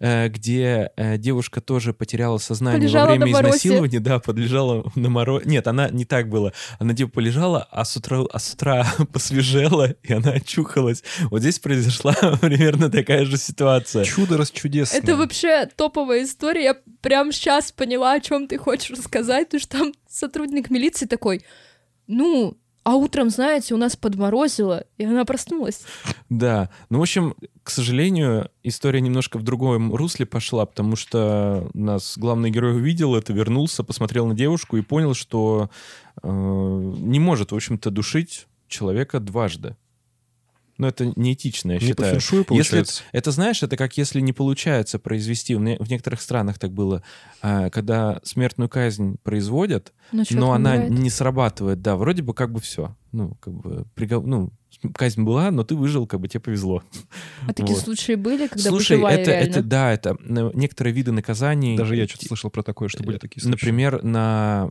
где э, девушка тоже потеряла сознание Полежала во время изнасилования, да, подлежала на морозе. Нет, она не так была. Она типа полежала, а с утра, а с утра посвежела, и она очухалась. Вот здесь произошла примерно такая же ситуация. Чудо расчудесное. Это вообще топовая история. Я прям сейчас поняла, о чем ты хочешь рассказать, потому что там сотрудник милиции такой, ну, А утром, знаете, у нас подморозило, и она проснулась. Да. Ну, в общем, к сожалению, история немножко в другом русле пошла, потому что нас главный герой увидел это, вернулся, посмотрел на девушку и понял, что э, не может, в общем-то, душить человека дважды. Но это неэтично, я Не по считаю. Если получается. это, знаешь, это как если не получается произвести, в, не- в некоторых странах так было, а, когда смертную казнь производят, Но, человек но она умирает. не срабатывает, да, вроде бы как бы все. Ну, как бы, пригов- ну, казнь была, но ты выжил, как бы тебе повезло. А такие вот. случаи были, когда Слушай, выживали это, реально? это, да, это э, некоторые виды наказаний. Даже я э, что-то слышал про такое, что были такие случаи. Например, на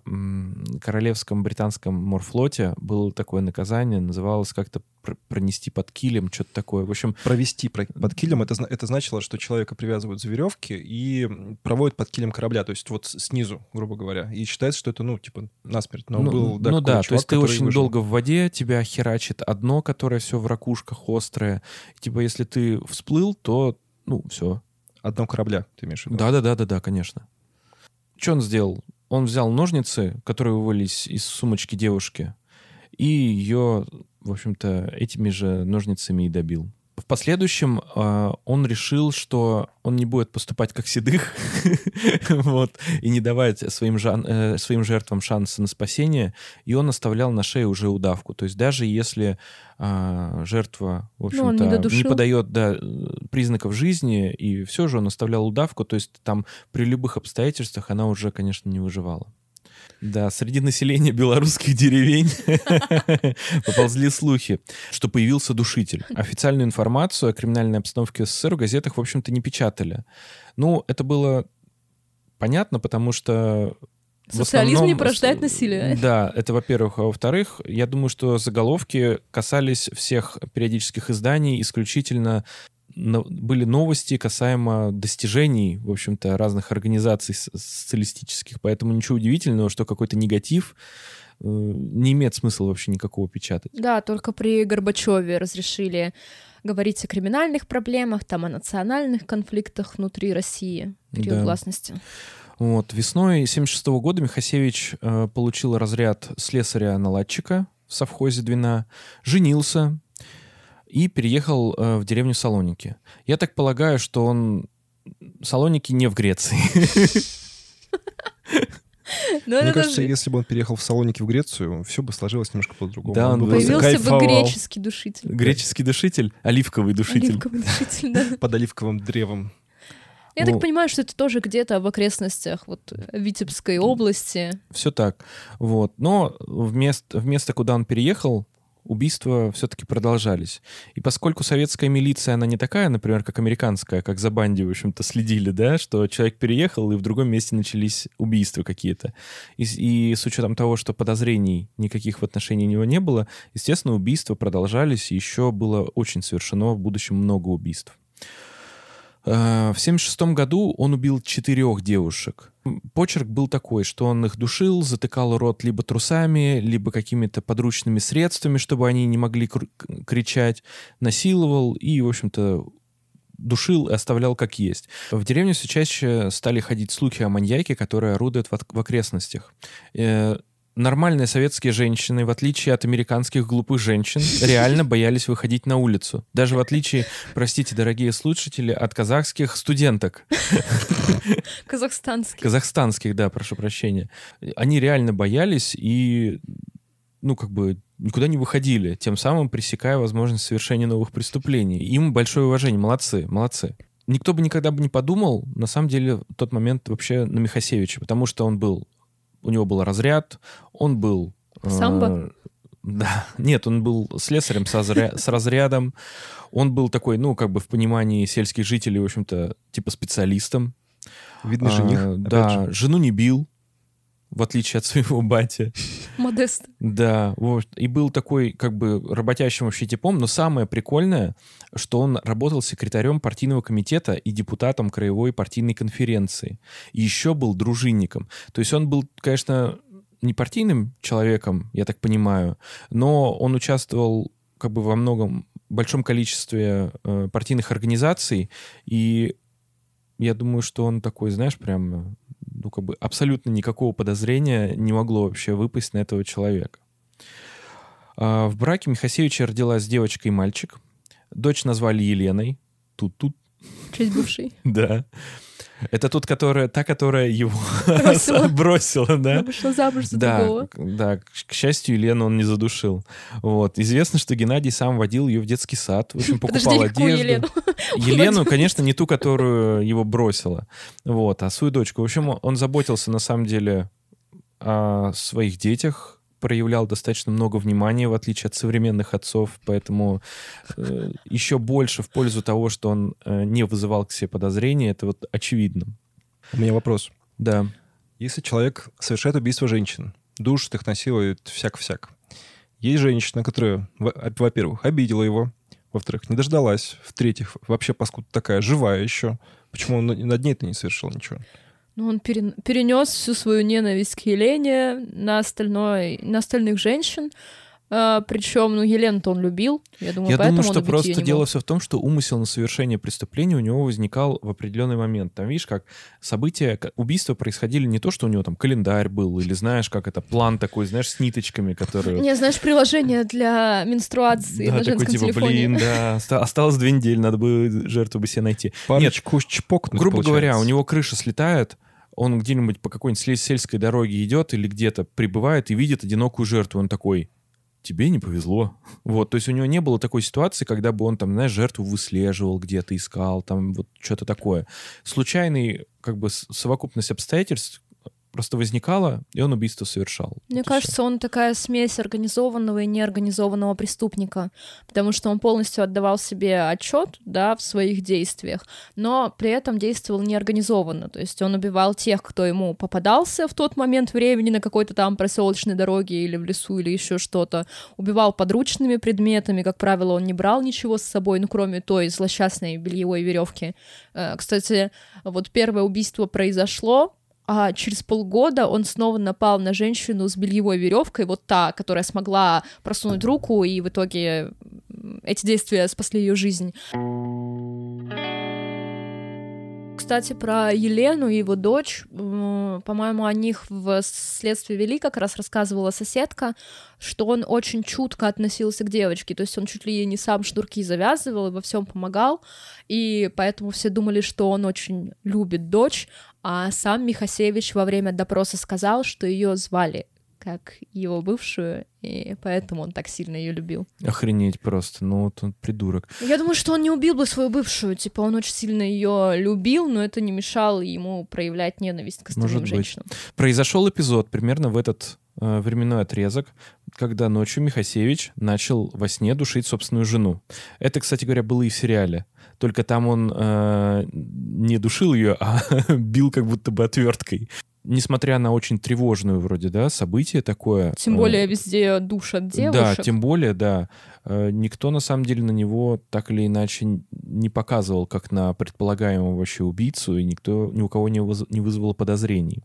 Королевском британском морфлоте было такое наказание, называлось как-то пр- пронести под килем, что-то такое. В общем, провести про- под килем, это, это значило, что человека привязывают за веревки и проводят под килем корабля, то есть вот снизу, грубо говоря. И считается, что это, ну, типа, насмерть. Но ну, был, да, ну да, то чувак, есть ты очень выжил. долго в воде, тебя херачит одно, которое все в ракушках острое. Типа, если ты всплыл, то, ну, все. Одного корабля, ты имеешь в виду? Да-да-да-да-да, конечно. Что он сделал? Он взял ножницы, которые вывалились из сумочки девушки, и ее, в общем-то, этими же ножницами и добил. В последующем э, он решил, что он не будет поступать как седых, вот, и не давать своим, жан- э, своим жертвам шанса на спасение, и он оставлял на шее уже удавку. То есть даже если а, жертва, в Ну, не общем-то, не, додушил. подает да, э, признаков жизни, и все же он оставлял удавку, то есть там при любых обстоятельствах она уже, конечно, не выживала. Да, среди населения белорусских деревень поползли слухи, что появился душитель. Официальную информацию о криминальной обстановке СССР в газетах, в общем-то, не печатали. Ну, это было понятно, потому что Социализм не основном, порождает с- насилие. Да, это во-первых. А во-вторых, я думаю, что заголовки касались всех периодических изданий исключительно но- были новости касаемо достижений, в общем-то, разных организаций социалистических. Поэтому ничего удивительного, что какой-то негатив э, не имеет смысла вообще никакого печатать. Да, только при Горбачеве разрешили говорить о криминальных проблемах, там о национальных конфликтах внутри России, период Да. гласности. Вот. Весной 1976 года Михасевич э, получил разряд слесаря-наладчика в совхозе Двина, женился и переехал э, в деревню Салоники. Я так полагаю, что он... Салоники не в Греции. Но Мне это кажется, даже- если бы он переехал в Салоники в Грецию, все бы сложилось немножко по-другому. Да, он бы бы появился бы греческий душитель. Греческий душитель, оливковый душитель. Оливковый душитель, да. под оливковым древом. Я Ну. так понимаю, что это тоже где-то в окрестностях вот Витебской области. Все так. Вот. Но вместо, вместо куда он переехал, убийства все-таки продолжались. И поскольку советская милиция, она не такая, например, как американская, как за банди, в общем-то, следили, да, что человек переехал, и в другом месте начались убийства какие-то. И, и с учетом того, что подозрений никаких в отношении него не было, естественно, убийства продолжались, и еще было очень совершено в будущем много убийств. Э, В 1976 году он убил четырех девушек. Почерк был такой, что он их душил, затыкал рот либо трусами, либо какими-то подручными средствами, чтобы они не могли кричать, насиловал и, в общем-то, душил и оставлял как есть. В деревню все чаще стали ходить слухи о маньяке, который орудует в, в окрестностях. Нормальные советские женщины, в отличие от американских глупых женщин, реально боялись выходить на улицу. Даже в отличие, простите, дорогие слушатели, от казахских студенток. Казахстанский. Казахстанских, да, прошу прощения. Они реально боялись и, ну, как бы никуда не выходили, тем самым пресекая возможность совершения новых преступлений. Им большое уважение. Молодцы, молодцы. Никто бы никогда бы не подумал, на самом деле, в тот момент вообще на Михасевича, потому что он был, у него был разряд, он был... э, Самбо? Да, нет, он был слесарем с, разря- с разрядом, он был такой, ну, как бы в понимании сельских жителей, в общем-то, типа специалистом. Видный А, жених. опять Да, же. жену не бил, в отличие от своего бати. Модест. Да, вот. И был такой, как бы, работящим вообще типом. Но самое прикольное, что он работал секретарем партийного комитета и депутатом краевой партийной конференции. И еще был дружинником. То есть он был, конечно, не партийным человеком, я так понимаю, но он участвовал как бы во многом большом количестве э, партийных организаций, и я думаю, что он такой, знаешь, прям, ну, как бы абсолютно никакого подозрения не могло вообще выпасть на этого человека. А, В браке Михасевича родилась девочка и мальчик. Дочь назвали Еленой. Тут-тут, Честь бывший. да. Это тут, которая, та, которая его Бросила. да? вышла замуж за Да, другого. к- да, к к счастью, Елену он не задушил. Вот. Известно, что Геннадий сам водил ее в детский сад, в общем, покупал одежду. Елену? Конечно, не ту, которую его бросила, вот, а свою дочку. В общем, он заботился на самом деле о своих детях, проявлял достаточно много внимания, в отличие от современных отцов, поэтому э, еще больше в пользу того, что он э, не вызывал к себе подозрения, это вот очевидно. У меня вопрос. Да. Если человек совершает убийство женщин, душит их, насилует, всяк-всяк. Есть женщина, которая, во- во-первых, обидела его, во-вторых, не дождалась, в-третьих, вообще паскуда такая, живая еще. Почему он на- над ней-то не совершил ничего? Ну, он перенес всю свою ненависть к Елене на, остальной, на остальных женщин. причем, ну, Елену-то он любил. Я думаю, Я поэтому думаю, он что убить просто дело все в том, что умысел на совершение преступления у него возникал в определенный момент. Там, видишь, как события, убийства происходили не то, что у него там календарь был, или знаешь, как это, план такой, знаешь, с ниточками, которые... Не, знаешь, приложение для менструации Да, на такой женском типа, телефоне. блин, да, оста- осталось две недели, надо бы жертву бы себе найти. Парочку чпокнуть, Грубо говоря, у получается. него крыша слетает, он где-нибудь по какой-нибудь сель- сельской дороге идет или где-то прибывает и видит одинокую жертву. Он такой, тебе не повезло. Вот, то есть у него не было такой ситуации, когда бы он там, знаешь, жертву выслеживал где-то, искал, там вот что-то такое. Случайный, как бы, совокупность обстоятельств просто возникала, и он убийство совершал. Мне Вот кажется, он такая смесь организованного и неорганизованного преступника, потому что он полностью отдавал себе отчет, да, в своих действиях, но при этом действовал неорганизованно, то есть он убивал тех, кто ему попадался в тот момент времени на какой-то там проселочной дороге или в лесу или еще что-то, убивал подручными предметами, как правило, он не брал ничего с собой, ну, кроме той злосчастной бельевой веревки. Э, Кстати, вот первое убийство произошло, а через полгода он снова напал на женщину с бельевой веревкой, вот та, которая смогла просунуть руку, и в итоге эти действия спасли ее жизнь. Кстати, про Елену и его дочь, по-моему, о них в следствии вели, как раз рассказывала соседка, что он очень чутко относился к девочке, то есть он чуть ли не сам шнурки завязывал и во всем помогал, и поэтому все думали, что он очень любит дочь, а сам Михасевич во время допроса сказал, что ее звали как его бывшую, и поэтому он так сильно ее любил. Охренеть просто, ну вот он придурок. Я думаю, что он не убил бы свою бывшую, типа он очень сильно ее любил, но это не мешало ему проявлять ненависть к остальным Может быть. женщинам. Произошел эпизод примерно в этот э, временной отрезок, когда ночью Михасевич начал во сне душить собственную жену. Это, кстати говоря, было и в сериале. Только там он э, не душил ее, а бил как будто бы отверткой. Несмотря на очень тревожную вроде, да, событие такое. Тем э, более везде душат девушек. Да, тем более, да. Э, Никто, на самом деле, на него так или иначе не показывал, как на предполагаемого вообще убийцу, и никто, ни у кого не, выз- не вызвало подозрений.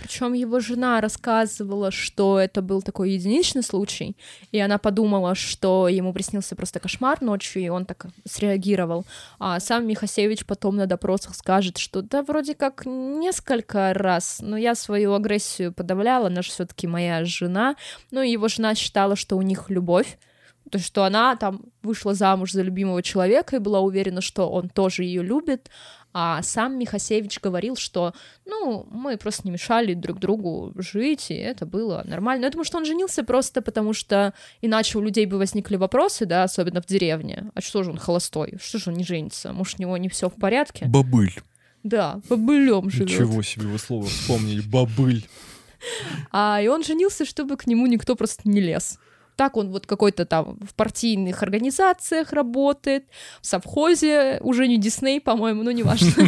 Причем его жена рассказывала, что это был такой единичный случай, и она подумала, что ему приснился просто кошмар ночью, и он так среагировал. А сам Михасевич потом на допросах скажет, что да, вроде как несколько раз, но я свою агрессию подавляла, она же все-таки моя жена. Ну его жена считала, что у них любовь, то есть, что она там вышла замуж за любимого человека и была уверена, что он тоже ее любит, а сам Михасевич говорил, что, ну, мы просто не мешали друг другу жить, и это было нормально. Я думаю, что он женился просто потому, что иначе у людей бы возникли вопросы, да, особенно в деревне. А что же он холостой? Что же он не женится? Может, у него не все в порядке? Бабыль. Да, побылем живет. Ничего себе вы слово вспомнили. Бабыль. А и он женился, чтобы к нему никто просто не лез. Так он вот какой-то там в партийных организациях работает, в совхозе, уже не Дисней, по-моему, ну неважно.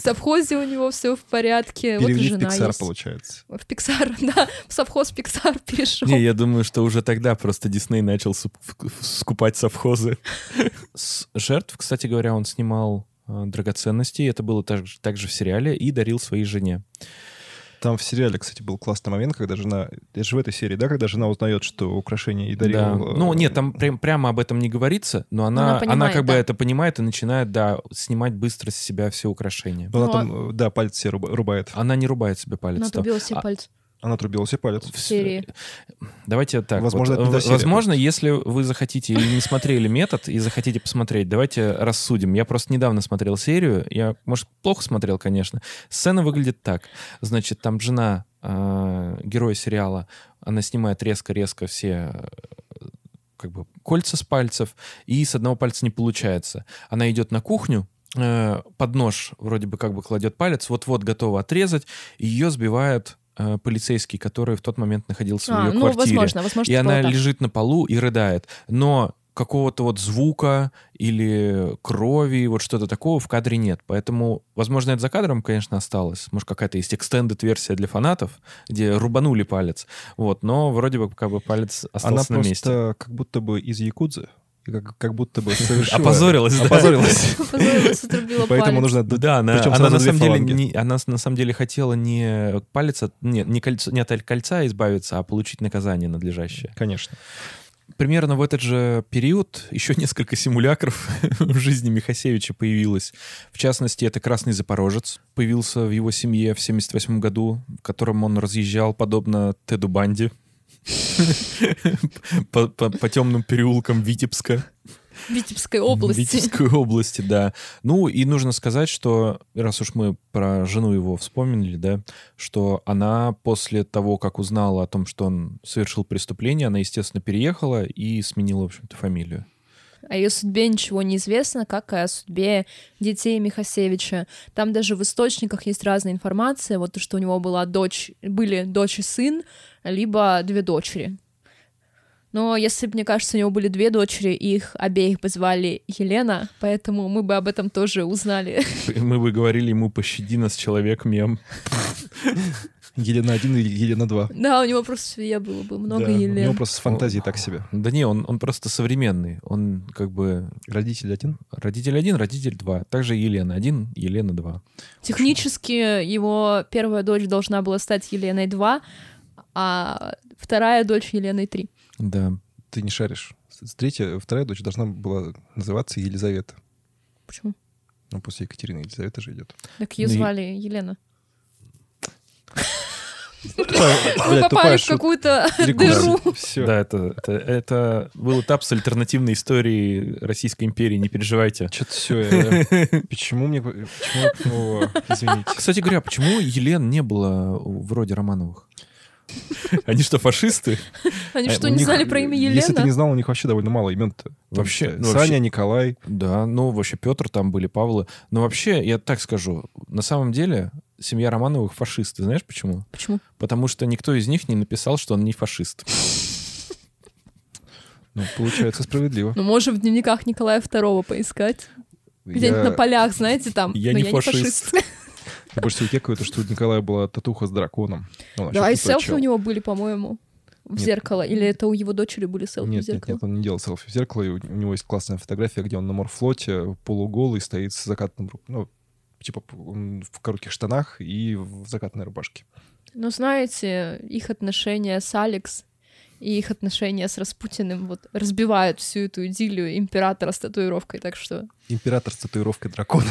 В совхозе у него все в порядке. Вот жена Пиксар, есть. получается. В Пиксар, да, в совхоз Пиксар перешел. Не, я думаю, что уже тогда просто Дисней начал скупать совхозы. С жертв, кстати говоря, он снимал э, драгоценности, это было также, также в сериале, и дарил своей жене. Там в сериале, кстати, был классный момент, когда жена... Это же в этой серии, да? Когда жена узнает, что украшение и дарил... Да. э, Ну, нет, там прям- прямо об этом не говорится, но она, она она, понимает, как бы да. это понимает и начинает, да, снимать быстро с себя все украшения. Она Ну, там, э, да, пальцы себе руба- рубает. Она не рубает себе палец. Она то. отрубила себе А- пальцы. Она отрубила себе палец. В серии. Давайте так. Возможно, вот, это не серия возможно, если вы захотите или не смотрели метод и захотите посмотреть, давайте рассудим. Я просто недавно смотрел серию. Я, может, плохо смотрел, конечно. Сцена выглядит так. Значит, там жена э, героя сериала, она снимает резко-резко все э, как бы кольца с пальцев, и с одного пальца не получается. Она идет на кухню, э, под нож вроде бы как бы кладет палец, вот-вот готова отрезать, и ее сбивает э, полицейский, который в тот момент находился в А, ее ну, квартире. возможно, возможно, И она так. лежит на полу и рыдает. Но какого-то вот звука или крови, вот что-то такого в кадре нет. Поэтому, возможно, это за кадром, конечно, осталось. Может, какая-то есть extended версия для фанатов, где рубанули палец. Вот, но вроде бы как бы палец Она остался на месте. просто как будто бы из Якудзы. Как, как будто бы совершила... Опозорилась, да. Опозорилась. Позорилась, отрубила Поэтому нужно... Да, она, Причем она на самом деле не, она на самом деле хотела не палец, от- нет, не, кольцо, не от кольца избавиться, а получить наказание надлежащее. Конечно. Примерно в этот же период еще несколько симулякров в жизни Михасевича появилось. В частности, это «Красный Запорожец». Появился в его семье в 78 году, в котором он разъезжал, подобно Теду Банди, по, по- по темным переулкам Витебска. Витебской области. Витебской области, да. Ну, и нужно сказать, что, раз уж мы про жену его вспомнили, да, что она после того, как узнала о том, что он совершил преступление, она, естественно, переехала и сменила, в общем-то, фамилию. О ее судьбе ничего не известно, как и о судьбе детей Михасевича. Там даже в источниках есть разная информация, вот то, что у него была дочь, были дочь и сын, либо две дочери. Но если бы, мне кажется, у него были две дочери, их обеих бы звали Елена, поэтому мы бы об этом тоже узнали. Мы бы говорили ему «пощади нас, человек, мем». Елена 1 и Елена 2. Да, у него просто семье было бы много Да, у У Елен. него просто с фантазией так себе. Да не, он, он просто современный. Он как бы Родитель один? родитель один, родитель два. Также Елена один, Елена два. Технически его первая дочь должна была стать Еленой 2, а вторая дочь Еленой 3. Да. Ты не шаришь. Третья, вторая дочь должна была называться Елизавета. Почему? Ну, после Екатерины Елизавета же идет. Так ее Ну и- звали Елена. Мы попали в какую-то дыру. Да, это, был этап с альтернативной историей Российской империи, не переживайте. Что-то все. Почему мне... Извините. Кстати говоря, почему Елен не было вроде Романовых? Они что, фашисты? Они А что, не знали про имя Если ты не Елена? знал, у них вообще довольно мало имен-то. Вообще, Там, ну, Саня, вообще- Николай. Да, ну вообще Петр там были, Павлы. Но вообще, я так скажу, на самом деле семья Романовых фашисты. Знаешь почему? Почему? Потому что никто из них не написал, что он не фашист. Ну, получается справедливо. Ну, можем в дневниках Николая II поискать. Где-нибудь на полях, знаете, там. Я «Но не фашист». я больше всего кекаю, то, что у Николая была татуха с драконом. Он вообще Да, и селфи у него были, по-моему, в Нет. зеркало. Или это у его дочери были селфи в Нет, нет, зеркало? нет, он не делал селфи в зеркало. и у, у него есть классная фотография, где он на морфлоте полуголый стоит с закатным... Ну, типа в коротких штанах и в закатной рубашке. Ну, знаете, их отношения с Алекс и их отношения с Распутиным вот разбивают всю эту идиллию императора с татуировкой, так что Император с татуировкой дракона.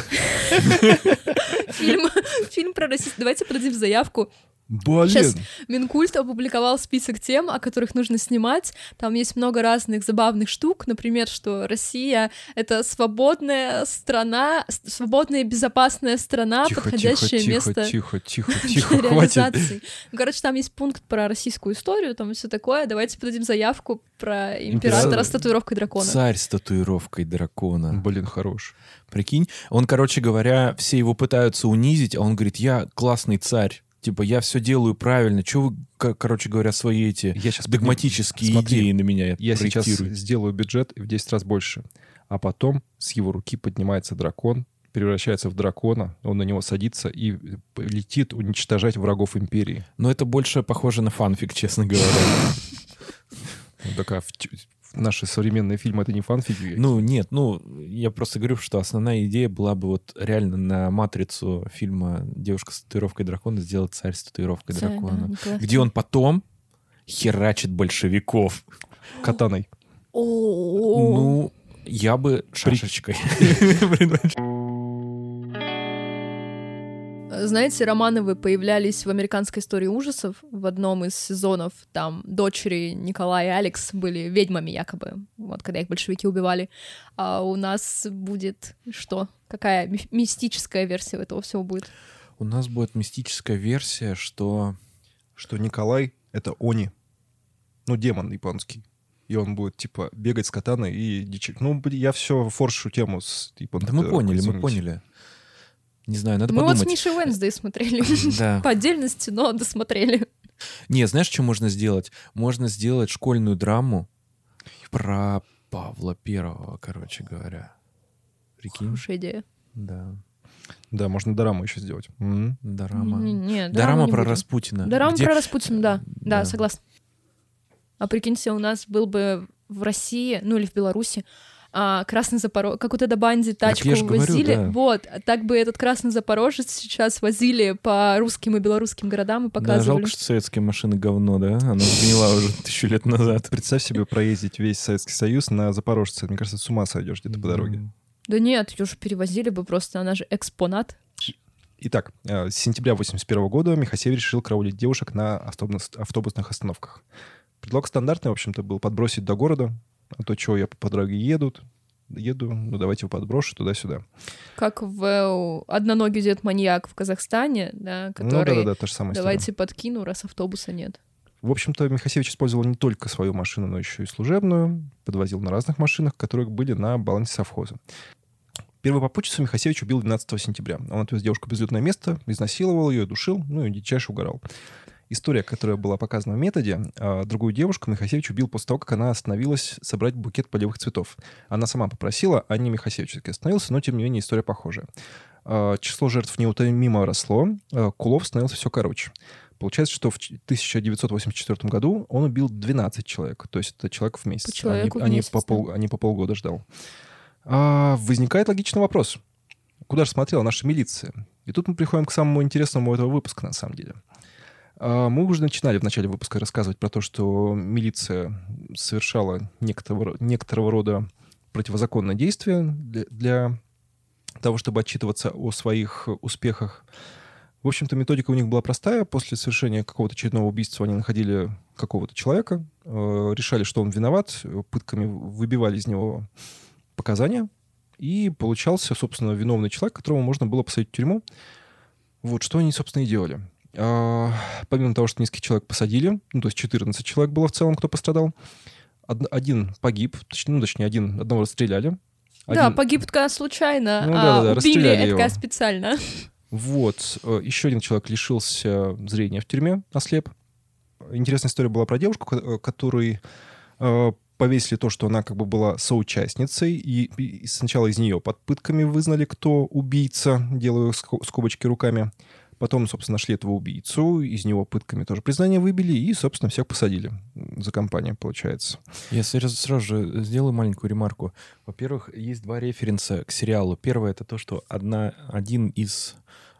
фильм, фильм про расист. Давайте продадим заявку. Блин! Щас. Минкульт опубликовал список тем, о которых нужно снимать. Там есть много разных забавных штук. Например, что Россия — это свободная страна, свободная и безопасная страна, Тихо, подходящее тихо, место тихо, тихо, тихо, для тихо, хватит. реализации. Ну, короче, там есть пункт про российскую историю, там все такое. Давайте подадим заявку про императора Император. с татуировкой дракона. Царь с татуировкой дракона. Блин, хорош. Прикинь, он, короче говоря, все его пытаются унизить, а он говорит, я классный царь. Типа, я все делаю правильно. Чего вы, ко- короче говоря, свои эти Я сейчас догматические Смотри, идеи на меня Я сейчас сделаю бюджет в 10 раз больше. А потом с его руки поднимается дракон, превращается в дракона, он на него садится и летит уничтожать врагов империи. Но это больше похоже на фанфик, честно говоря. Так в тю- в наши современные фильмы это не фанфики? Ну, нет, ну, я просто говорю, что основная идея была бы вот реально на матрицу фильма «Девушка с татуировкой дракона» сделать царь с татуировкой Царь, да, дракона. Николай Где он потом херачит большевиков. Катаной. Ну, я бы шашечкой. Знаете, Романовы появлялись в американской истории ужасов в одном из сезонов. Там дочери Николая и Алекс были ведьмами якобы, вот когда их большевики убивали. А у нас будет что? Какая ми- мистическая версия этого всего будет? У нас будет мистическая версия, что... Что Николай — это Они. Ну, демон японский. И он будет, типа, бегать с катаной и дичить. Ну, я все форшу тему с японской. Да мы поняли, мы поняли. Не знаю, надо Мы вот с подумать. Мишей Уэнсдей смотрели. Да. По отдельности, но досмотрели. Не, знаешь, что можно сделать? Можно сделать школьную драму про Павла Первого, короче говоря. Прикинь? Хорошая идея. Да. Да, можно дораму еще сделать. М. Дорама. Не, не, Дорама дораму не про будем. Распутина. Дорама где- про Распутина, да. Да, Да. согласна. А прикиньте, у нас был бы в России, ну или в Беларуси, а, красный запорожец, как вот это банди тачку я ж говорю, возили, да. вот, так бы этот красный запорожец сейчас возили по русским и белорусским городам и Да, показывали. жалко, что советские машины говно, да? Она сгнила уже тысячу лет назад. Представь себе проездить весь Советский Союз на Запорожце. Мне кажется, с ума сойдешь где-то по дороге. Да нет, ее же перевозили бы просто, она же экспонат. Итак, э, с сентября 81 года Михасевич решил караулить девушек на автобус- автобусных остановках. Предлог стандартный, в общем-то, был подбросить до города, а то чего я по дороге едут, еду, ну давайте его подброшу туда-сюда. Как в э, «Одноногий дед маньяк» в Казахстане, да, Ну который да-да-да, та же самая история. «давайте подкину, раз автобуса нет». В общем-то, Михасевич использовал не только свою машину, но еще и служебную, подвозил на разных машинах, которые были на балансе совхоза. Первую попутчицу Михасевич убил 12 сентября. Он отвез девушку в безлюдное место, изнасиловал ее, душил, ну и дичайше угорал. История, которая была показана в методе, а, другую девушку Михасевич убил после того, как она остановилась собрать букет полевых цветов. Она сама попросила, а не Михасевич остановился, но, тем не менее, история похожая. А, Число жертв неутомимо росло, а, Кулов становился все короче. Получается, что в ч- 1984 году он убил 12 человек. То есть это человек в месяц. По человеку они, в они месяц, по, пол- они по полгода ждал. А, возникает логичный вопрос. Куда же смотрела наша милиция? И тут мы приходим к самому интересному этого выпуска, на самом деле. А, Мы уже начинали в начале выпуска рассказывать про то, что милиция совершала некоторого, ро- некоторого рода противозаконное действие для, для того, чтобы отчитываться о своих успехах. В общем-то, методика у них была простая. После совершения какого-то очередного убийства они находили какого-то человека, э, решали, что он виноват, пытками выбивали из него показания, и получался, собственно, виновный человек, которого можно было посадить в тюрьму. Вот что они, собственно, и делали. А, помимо того, что нескольких человек посадили, ну, то есть 14 человек было в целом, кто пострадал, од- один погиб, точнее, ну, точнее, один, одного расстреляли. Да, Один- погиб такая случайно, Ну а да-да-да, убили расстреляли это специально. Вот. Э, Еще один человек лишился зрения в тюрьме, ослеп. Интересная история была про девушку, э, которой э, повесили то, что она как бы была соучастницей, и, и сначала из нее под пытками вызнали, кто убийца, делаю ско- скобочки руками. Потом, собственно, нашли этого убийцу, из него пытками тоже признание выбили, и, собственно, всех посадили за компанию, получается. Я сразу, сразу же сделаю маленькую ремарку. Во-первых, есть два референса к сериалу. Первое это то, что одна, один из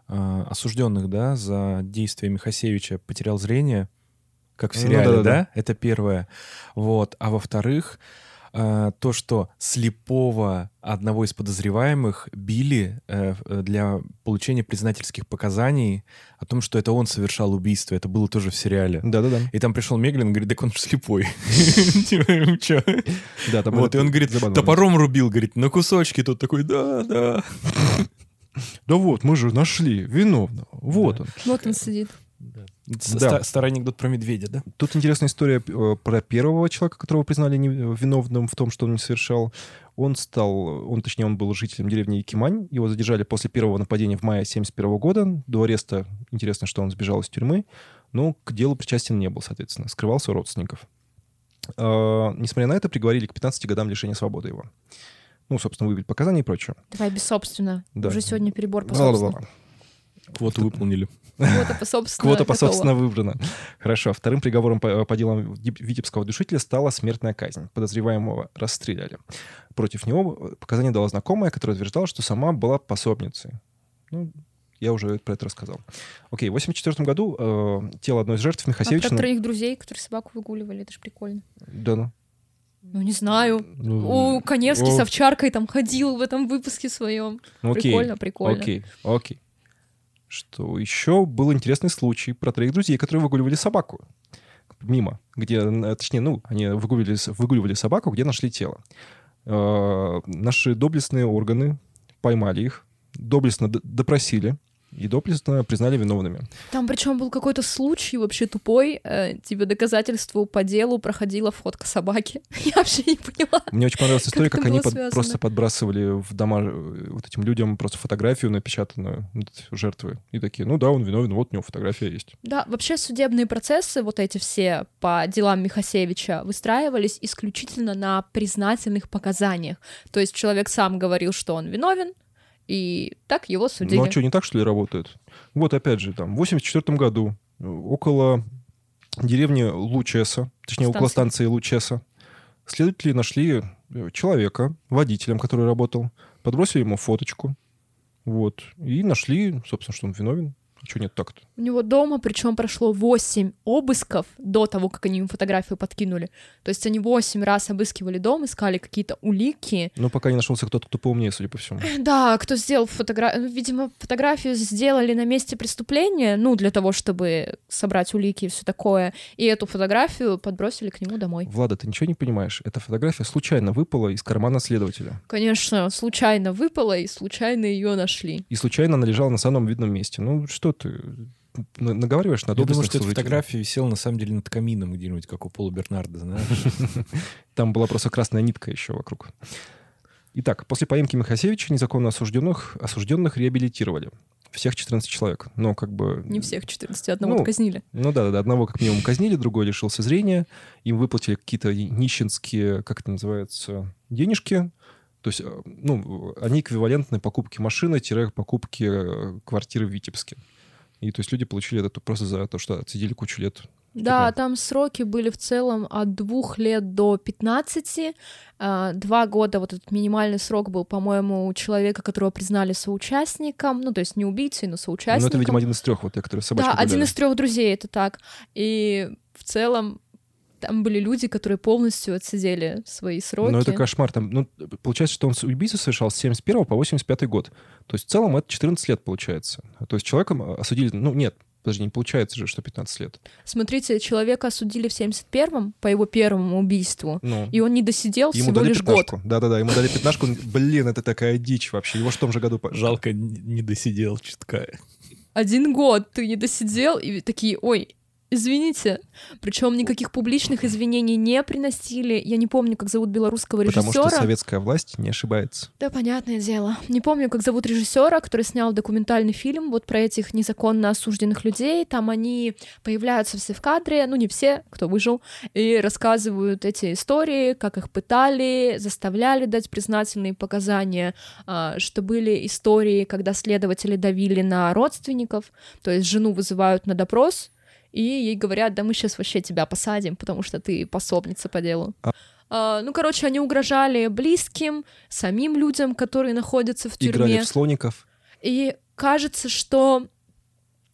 э, осужденных да, за действия Михасевича потерял зрение, как в Ну сериале, да-да-да. да? Это первое. Вот. А во-вторых, э, то, что слепого одного из подозреваемых били э, э, для получения признательских показаний о том, что это он совершал убийство. Это было тоже в сериале. Да-да-да. И там пришел Меглин, говорит, так он же слепой. Типа? Да, там Вот, и он говорит, топором рубил, говорит, на кусочки. Тот такой, да, да. Да вот, мы же нашли виновного. Вот он. Вот он сидит. Да. ста- Старый анекдот про медведя, да? Тут интересная история э, про первого человека, которого признали виновным в том, что он не совершал. Он стал, он, точнее, он был жителем деревни Якимань. Его задержали после первого нападения в мае 71 года. До ареста, интересно, что он сбежал из тюрьмы, но к делу причастен не был, соответственно. Скрывался у родственников. Э, Несмотря на это, приговорили к 15 годам лишения свободы его. Ну, собственно, выбить показания и прочее. Давай без собственно. Да. Уже сегодня перебор по собственно. Квоту выполнили. Квота по собственно. Квота по готова. собственно выбрана. Хорошо. Вторым приговором по, по делам Вит- Витебского душителя стала смертная казнь. Подозреваемого расстреляли. Против него показания дала знакомая, которая утверждала, что сама была пособницей. Ну, я уже про это рассказал. Окей, в 84 году э, тело одной из жертв А Михасевича... про троих друзей, которые собаку выгуливали, это же прикольно. Да, ну. Ну, не знаю. Ну, У Коневский о, с овчаркой там ходил в этом выпуске своем. ну, окей, Прикольно, прикольно. Окей, окей. Что еще был интересный случай про троих друзей, которые выгуливали собаку мимо, где, э, точнее, ну, они выгуливали, выгуливали собаку, где нашли тело. Э, наши доблестные органы поймали их, доблестно д- допросили, и доблестно признали виновными. Там причем был какой-то случай вообще тупой, э, типа доказательству по делу проходила фотка собаки. Я вообще не поняла. Мне очень понравилась Как история, это как, они под- просто подбрасывали в дома э, вот этим людям просто фотографию напечатанную жертвы. И такие, ну да, он виновен, вот у него фотография есть. Да, вообще судебные процессы, вот эти все по делам Михасевича, выстраивались исключительно на признательных показаниях. То есть человек сам говорил, что он виновен, и так его судили. Ну а что, не так, что ли, работает? Вот опять же, там, в 84 году э, около деревни Лучеса, точнее, около Станции. станции Лучеса, следователи нашли э, человека, водителем, который работал, подбросили ему фоточку, вот, и нашли, собственно, что он виновен. А что нет так-то? У него дома, причем прошло 8 обысков до того, как они ему фотографию подкинули. То есть они 8 раз обыскивали дом, искали какие-то улики. Но пока не нашелся кто-то, кто поумнее, судя по всему. Да, кто сделал фотографию? Видимо, фотографию сделали на месте преступления, ну, для того, чтобы собрать улики и все такое. И эту фотографию подбросили к нему домой. Влада, ты ничего не понимаешь? Эта фотография случайно выпала из кармана следователя. Конечно, случайно выпала, и случайно ее нашли. И случайно она лежала на самом видном месте. Ну, что ты на- наговариваешь на Я думаю, что эта фотография висела на самом деле над камином где-нибудь, как у Пола Бернарда, знаешь? Там была просто красная нитка еще вокруг. Итак, после поимки Михасевича незаконно осужденных, осужденных реабилитировали. Всех 14 человек. Но как бы... Не всех 14, одного Ну, казнили. Ну да, да, да, одного как минимум казнили, другой лишился зрения. Им выплатили какие-то нищенские, как это называется, денежки. То есть, э, ну, они эквивалентны покупке машины-покупке э, квартиры в Витебске. И то есть люди получили это просто за то, что отсидели кучу лет. Да, Такая. там сроки были в целом от двух лет до 15. А, Два года, вот этот минимальный срок был, по-моему, у человека, которого признали соучастником, ну, то есть не убийцей, но Ну, соучастником. это, видимо, один из трех, вот те, которые собачку Да, один гуляли. из трех друзей, это так. И в целом там были люди, которые полностью отсидели свои сроки. Ну, это кошмар. Там, ну, получается, что он с- убийцу совершал с 71 по 85 год. То есть в целом это 14 лет получается. То есть человеком э, осудили... Ну, нет, подожди, не получается же, что 15 лет. Смотрите, человека осудили в 71-м по его первому убийству, Ну, и он не досидел ему всего дали лишь год. пятнашку. Да-да-да, ему дали пятнашку. Блин, это такая дичь вообще. Его в том же году... Жалко, не не досидел чутка. Один год ты не досидел, и такие, ой, извините. Причем никаких публичных извинений не приносили. Я не помню, как зовут белорусского Потому что режиссера. советская власть не ошибается. Да, понятное дело. Не помню, как зовут режиссера, который снял документальный фильм вот про этих незаконно осужденных людей. Там они появляются все в кадре, ну не все, кто выжил, и рассказывают эти истории, как их пытали, заставляли дать признательные показания, а, что были истории, когда следователи давили на родственников, то есть жену вызывают на допрос, и ей говорят, да мы сейчас вообще тебя посадим, потому что ты пособница по делу. А- А, ну, короче, они угрожали близким, самим людям, которые находятся в Играли тюрьме. в слоников. И кажется, что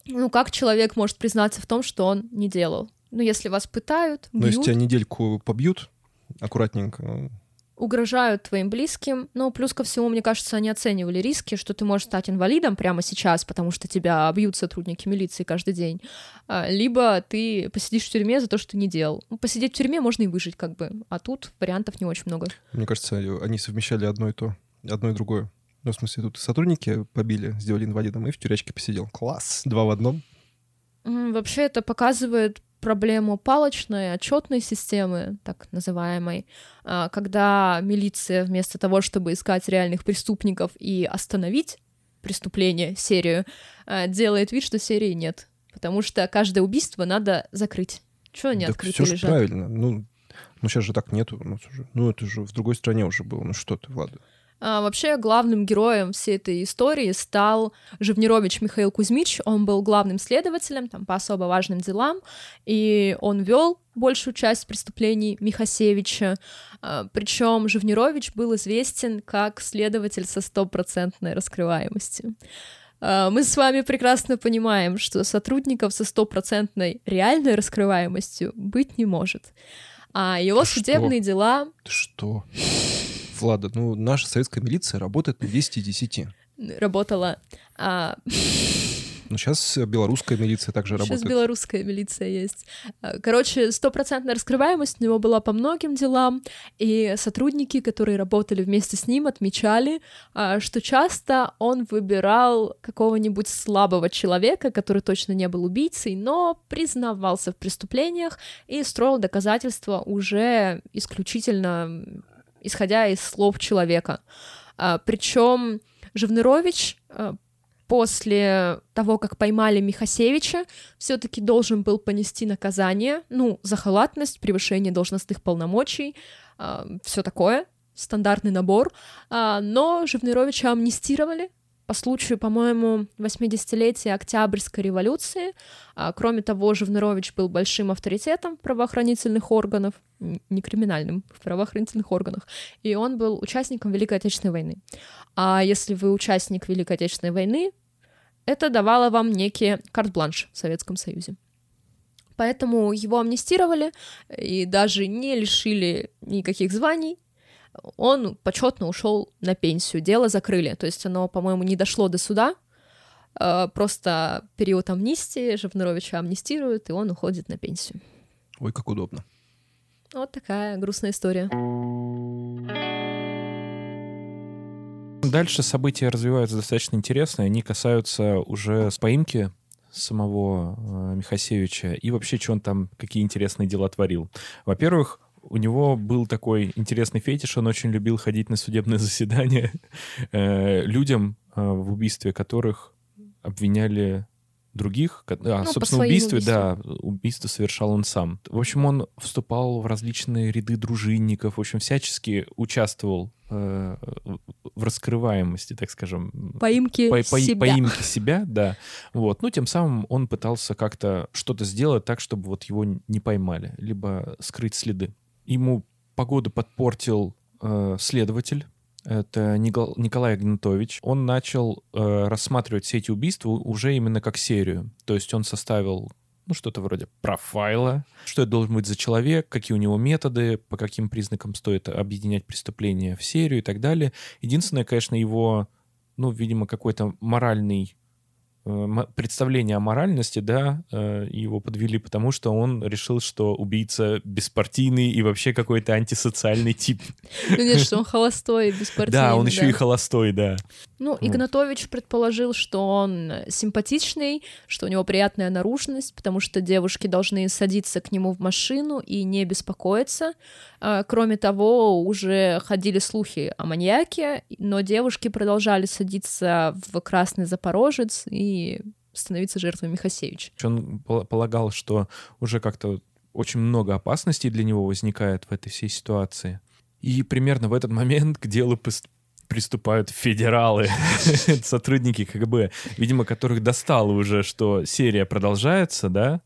ну как человек может признаться в том, что он не делал? Ну, если вас пытают, Но если бьют, тебя недельку побьют, аккуратненько, ну, угрожают твоим близким. Ну, плюс ко всему, мне кажется, они оценивали риски, что ты можешь стать инвалидом прямо сейчас, потому что тебя бьют сотрудники милиции каждый день. А, Либо ты посидишь в тюрьме за то, что ты не делал. Ну, посидеть в тюрьме можно и выжить, как бы. А тут вариантов не очень много. мне кажется, они совмещали одно и то, одно и другое. Ну, в смысле, тут сотрудники побили, сделали инвалидом, и в тюрячке посидел. Класс! Два в одном. Вообще это показывает проблему палочной отчетной системы, так называемой, а, когда милиция вместо того, чтобы искать реальных преступников и остановить преступление, серию, а, делает вид, что серии нет. Потому что каждое убийство надо закрыть. Чего они так открыты все же лежат? правильно. Ну, ну, сейчас же так нету. у нас уже. Ну, это же в другой стране уже было. Ну, что ты, Влада? А, вообще главным героем всей этой истории стал Живнирович Михаил Кузьмич. Он был главным следователем там, по особо важным делам, и он вел большую часть преступлений Михасевича. Причем Живнирович был известен как следователь со стопроцентной раскрываемостью. А, Мы с вами прекрасно понимаем, что сотрудников со стопроцентной реальной раскрываемостью быть не может. А его Ты что? судебные дела Ты что? Влада, ну, наша советская милиция работает на 10 из 10. работала. А, Ну, сейчас белорусская милиция также Сейчас работает. белорусская милиция есть. Э, Короче, стопроцентная раскрываемость у него была по многим делам, и сотрудники, которые работали вместе с ним, отмечали, а, что часто он выбирал какого-нибудь слабого человека, который точно не был убийцей, но признавался в преступлениях и строил доказательства уже исключительно исходя из слов человека. Причем Живнырович а, после того, как поймали Михасевича, все-таки должен был понести наказание, ну, за халатность, превышение должностных полномочий, все такое, стандартный набор, А, но Живныровича амнистировали по случаю, по-моему, 80-летия Октябрьской революции. А, Кроме того, Живнырович был большим авторитетом правоохранительных органов, не криминальным, в правоохранительных органах, и он был участником Великой Отечественной войны. А если вы участник Великой Отечественной войны, это давало вам некий карт-бланш в Советском Союзе. Поэтому его амнистировали и даже не лишили никаких званий. Он почетно ушел на пенсию. Дело закрыли. То есть оно, по-моему, не дошло до суда. Э, Просто период амнистии Живныровича амнистируют, и он уходит на пенсию. Ой, как удобно. Вот такая грустная история. Дальше события развиваются достаточно интересно. Они касаются уже поимки самого э, Михасевича и вообще, что он там, какие интересные дела творил. Во-первых, у него был такой интересный фетиш, он очень любил ходить на судебные заседания э, людям, э, в убийстве которых обвиняли других. А, Ну, собственно, убийстве, да, убийство совершал он сам. В общем, он вступал в различные ряды дружинников, в общем, всячески участвовал э, в- в раскрываемости, так скажем, Поимки по- по- себя. поимки себя, да. Вот. Ну, тем самым он пытался как-то что-то сделать так, чтобы вот его не поймали, либо скрыть следы. Ему погоду подпортил э, следователь, это Никол- Николай Игнатович. Он начал э, рассматривать все эти убийства уже именно как серию. То есть он составил ну, что-то вроде профайла, что это должен быть за человек, какие у него методы, по каким признакам стоит объединять преступления в серию и так далее. Единственное, конечно, его, ну, видимо, какой-то моральный представление о моральности, да, э, его подвели, потому что он решил, что убийца беспартийный и вообще какой-то антисоциальный тип. Ну нет, что он холостой, беспартийный. Да, он еще и холостой, да. Ну, Игнатович предположил, что он симпатичный, что у него приятная наружность, потому что девушки должны садиться к нему в машину и не беспокоиться. А, Кроме того, уже ходили слухи о маньяке, но девушки продолжали садиться в красный Запорожец и становиться жертвой Михасевича. Он пол- полагал, что уже как-то очень много опасностей для него возникает в этой всей ситуации. И примерно в этот момент к делу приступают федералы, сотрудники КГБ, видимо, которых достало уже, что серия продолжается, да,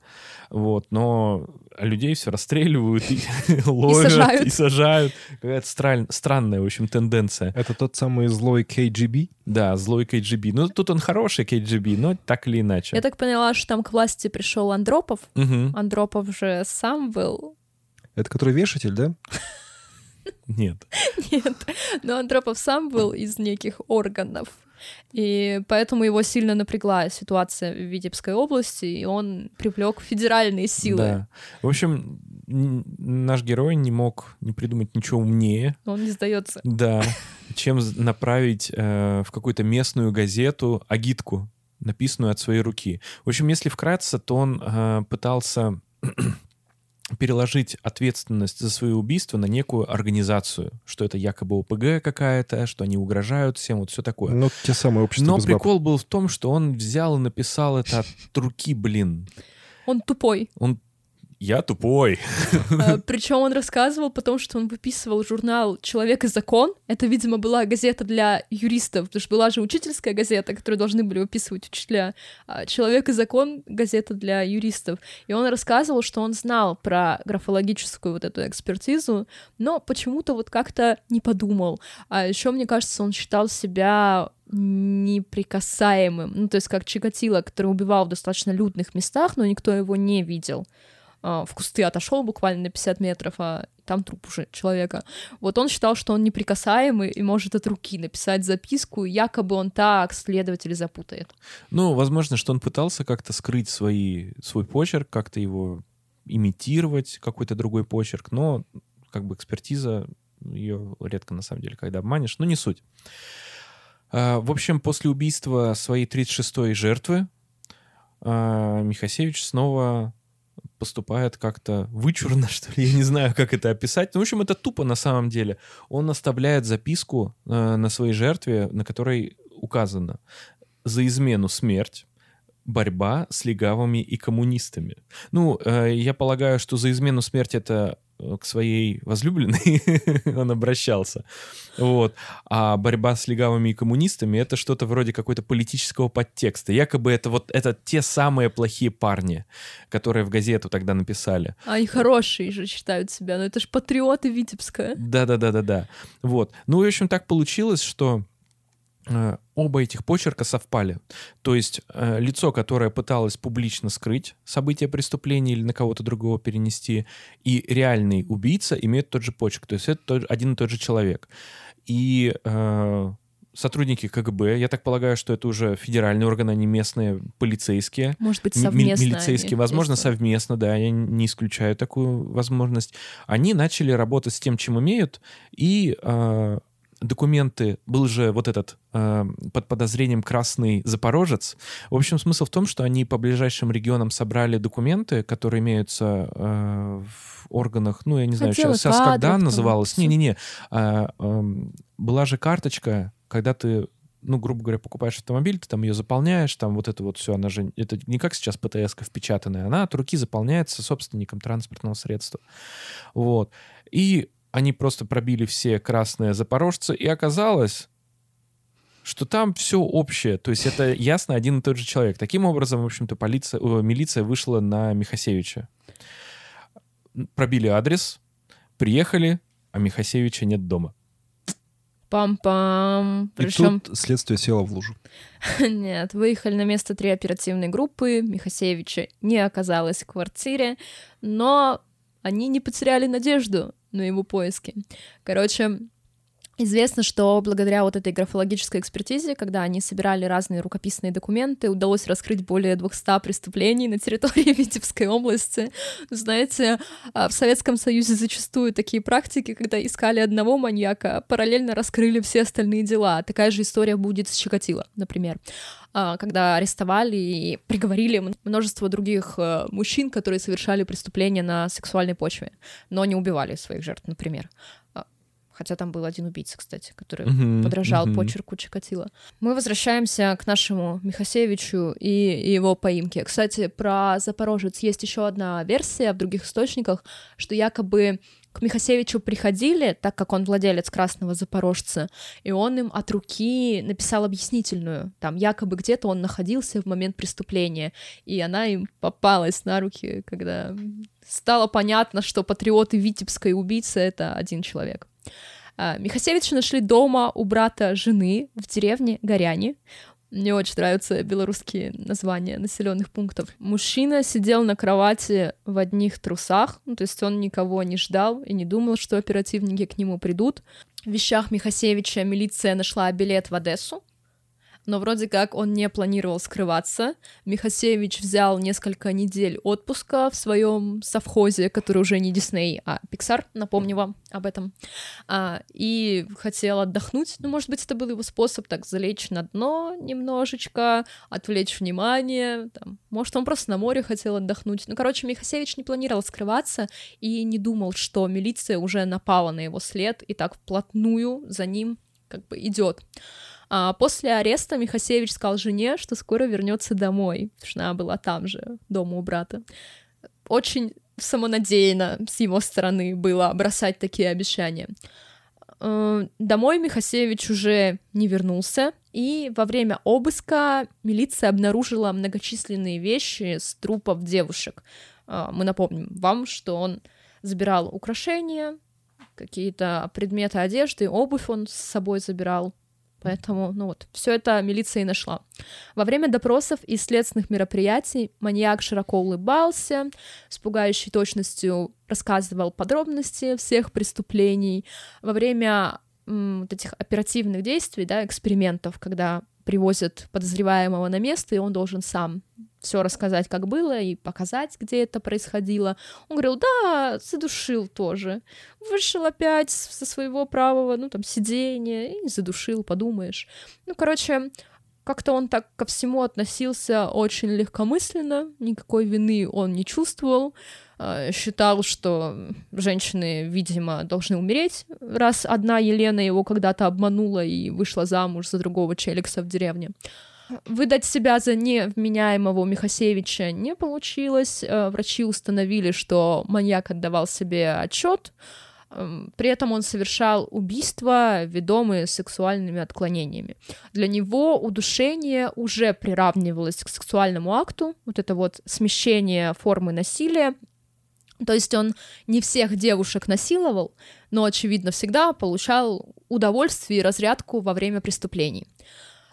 вот, но людей все расстреливают и ловят, сажают. и сажают. Какая-то стран- странная, в общем, тенденция. Это тот самый злой KGB? Да, злой KGB. Ну, тут он хороший KGB, но так или иначе. Я так поняла, что там к власти пришел Андропов. Мгм. Андропов же сам был Это который вешатель, да? Нет. Нет, но Андропов сам был из неких органов. И поэтому его сильно напрягла ситуация в Витебской области, и он привлек федеральные силы. Да. В общем, наш герой не мог не придумать ничего умнее, он не сдается. да, чем направить э, в какую-то местную газету агитку, написанную от своей руки. В общем, если вкратце, то он э, пытался переложить ответственность за свои убийства на некую организацию, что это якобы ОПГ какая-то, что они угрожают всем, вот все такое. Ну, те самые общества Но баб. прикол был в том, что он взял и написал это от руки, блин. Он тупой. Он... Я тупой. Причем он рассказывал потом, что он выписывал журнал «Человек и закон». Это, видимо, была газета для юристов, потому что была же учительская газета, которую должны были выписывать учителя. А «Человек и закон» — газета для юристов. И он рассказывал, что он знал про графологическую вот эту экспертизу, но почему-то вот как-то не подумал. А еще, мне кажется, он считал себя неприкасаемым. Ну, то есть как Чикатило, который убивал в достаточно людных местах, но никто его не видел. А, в кусты отошел буквально на 50 метров, а там труп уже человека. Вот он считал, что он неприкасаемый и может от руки написать записку, якобы он так следователь запутает. Ну, возможно, что он пытался как-то скрыть свои, свой почерк, как-то его имитировать, какой-то другой почерк, но как бы экспертиза, ее редко на самом деле, когда обманешь, но не суть. А, в общем, после убийства своей 36-й жертвы а, Михасевич снова поступает как-то вычурно, что ли, я не знаю, как это описать. Ну, в общем, это тупо на самом деле. Он оставляет записку э, на своей жертве, на которой указано «За измену смерть, борьба с легавыми и коммунистами». Ну, э, я полагаю, что «За измену смерть» — это к своей возлюбленной он обращался. Вот. А борьба с легавыми и коммунистами — это что-то вроде какой-то политического подтекста. Якобы это вот это те самые плохие парни, которые в газету тогда написали. А они хорошие же считают себя, но это же патриоты Витебска. Да-да-да-да-да. Вот. Ну, в общем, так получилось, что Э, оба этих почерка совпали. То есть э, лицо, которое пыталось публично скрыть события преступления или на кого-то другого перенести, и реальный убийца имеют тот же почерк. То есть это тот, один и тот же человек. И э, сотрудники КГБ, я так полагаю, что это уже федеральные органы, а не местные полицейские. Может быть, совместно. Милицейские, возможно, совместно, да, я не исключаю такую возможность. Они начали работать с тем, чем умеют, и э, документы, был же вот этот э, под подозрением красный запорожец. В общем, смысл в том, что они по ближайшим регионам собрали документы, которые имеются э, в органах, ну, я не знаю, Отделы сейчас кадров, когда называлось. Не-не-не. А, эм, была же карточка, когда ты ну, грубо говоря, покупаешь автомобиль, ты там ее заполняешь, там вот это вот все, она же, это не как сейчас птс впечатанная, она от руки заполняется собственником транспортного средства. Вот. И они просто пробили все красные запорожцы, и оказалось, что там все общее. То есть это ясно один и тот же человек. Таким образом, в общем-то, полиция, о, милиция вышла на Михасевича. Пробили адрес, приехали, а Михасевича нет дома. Пам-пам. И Причем тут следствие село в лужу. Нет, выехали на место три оперативные группы, Михасевича не оказалось в квартире, но они не потеряли надежду на его поиски. Короче, Известно, что благодаря вот этой графологической экспертизе, когда они собирали разные рукописные документы, удалось раскрыть более 200 преступлений на территории Витебской области. Знаете, а, в Советском Союзе зачастую такие практики, когда искали одного маньяка, параллельно раскрыли все остальные дела. Такая же история будет с Чикатило, например а, когда арестовали и приговорили множество других э, мужчин, которые совершали преступления на сексуальной почве, но не убивали своих жертв, например. Хотя там был один убийца, кстати, который Мгм, подражал мгм. почерку Чикатило. Мы возвращаемся к нашему Михасевичу и его поимке. Кстати, про Запорожец есть еще одна версия в других источниках, что якобы к Михасевичу приходили, так как он владелец красного запорожца, и он им от руки написал объяснительную. Там якобы где-то он находился в момент преступления, и она им попалась на руки, когда стало понятно, что патриоты Витебской убийцы — это один человек. А, Михасевича нашли дома у брата жены в деревне Горяне. Мне очень нравятся белорусские названия населенных пунктов. Мужчина сидел на кровати в одних трусах, ну, то есть он никого не ждал и не думал, что оперативники к нему придут. В вещах Михасевича милиция нашла билет в Одессу, но вроде как он не планировал скрываться. Михасевич взял несколько недель отпуска в своем совхозе, который уже не Дисней, а Pixar, напомню вам об этом, А, и хотел отдохнуть. Ну, может быть, это был его способ так залечь на дно немножечко, отвлечь внимание. Там. Может, он просто на море хотел отдохнуть. Ну, короче, Михасевич не планировал скрываться и не думал, что милиция уже напала на его след и так вплотную за ним как бы идет. А после ареста Михасевич сказал жене, что скоро вернется домой, потому что она была там же, дома у брата. Очень самонадеянно с его стороны было бросать такие обещания. Э, Домой Михасевич уже не вернулся, и во время обыска милиция обнаружила многочисленные вещи с трупов девушек. Э, Мы напомним вам, что он забирал украшения, какие-то предметы одежды, обувь он с собой забирал. Поэтому, ну вот, все это милиция и нашла. Во время допросов и следственных мероприятий маньяк широко улыбался, с пугающей точностью рассказывал подробности всех преступлений. Во время м, вот этих оперативных действий, да, экспериментов, когда привозят подозреваемого на место, и он должен сам все рассказать, как было, и показать, где это происходило. Он говорил, да, задушил тоже. Вышел опять со своего правого, ну, там, сидения, и задушил, подумаешь. Ну, короче, как-то он так ко всему относился очень легкомысленно, никакой вины он не чувствовал, считал, что женщины, видимо, должны умереть, раз одна Елена его когда-то обманула и вышла замуж за другого челикса в деревне. Выдать себя за невменяемого Михасевича не получилось. Э, врачи установили, что маньяк отдавал себе отчет. Эм, при этом он совершал убийства, ведомые сексуальными отклонениями. Для него удушение уже приравнивалось к сексуальному акту. Вот это вот смещение формы насилия. То есть он не всех девушек насиловал, но, очевидно, всегда получал удовольствие и разрядку во время преступлений.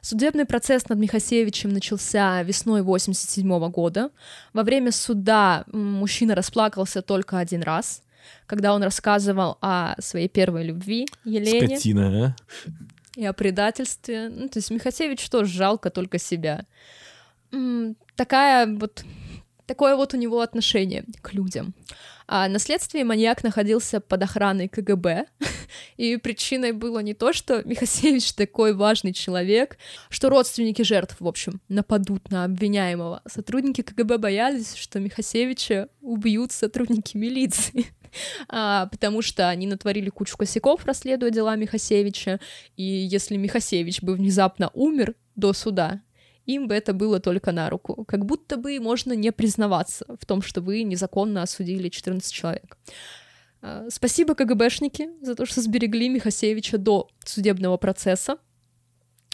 Судебный процесс над Михасевичем начался весной 87 года. Во время суда мужчина расплакался только один раз, когда он рассказывал о своей первой любви Елене. Скотина, а? И о предательстве. Ну, то есть Михасевич тоже жалко только себя. Такая вот такое вот у него отношение к людям. А на следствии маньяк находился под охраной КГБ, и причиной было не то, что Михасевич такой важный человек, что родственники жертв, в общем, нападут на обвиняемого. Сотрудники КГБ боялись, что Михасевича убьют сотрудники милиции. А, потому что они натворили кучу косяков, расследуя дела Михасевича, и если Михасевич бы внезапно умер до суда, им бы это было только на руку. Как будто бы можно не признаваться в том, что вы незаконно осудили 14 человек. А, спасибо КГБшники за то, что сберегли Михасевича до судебного процесса.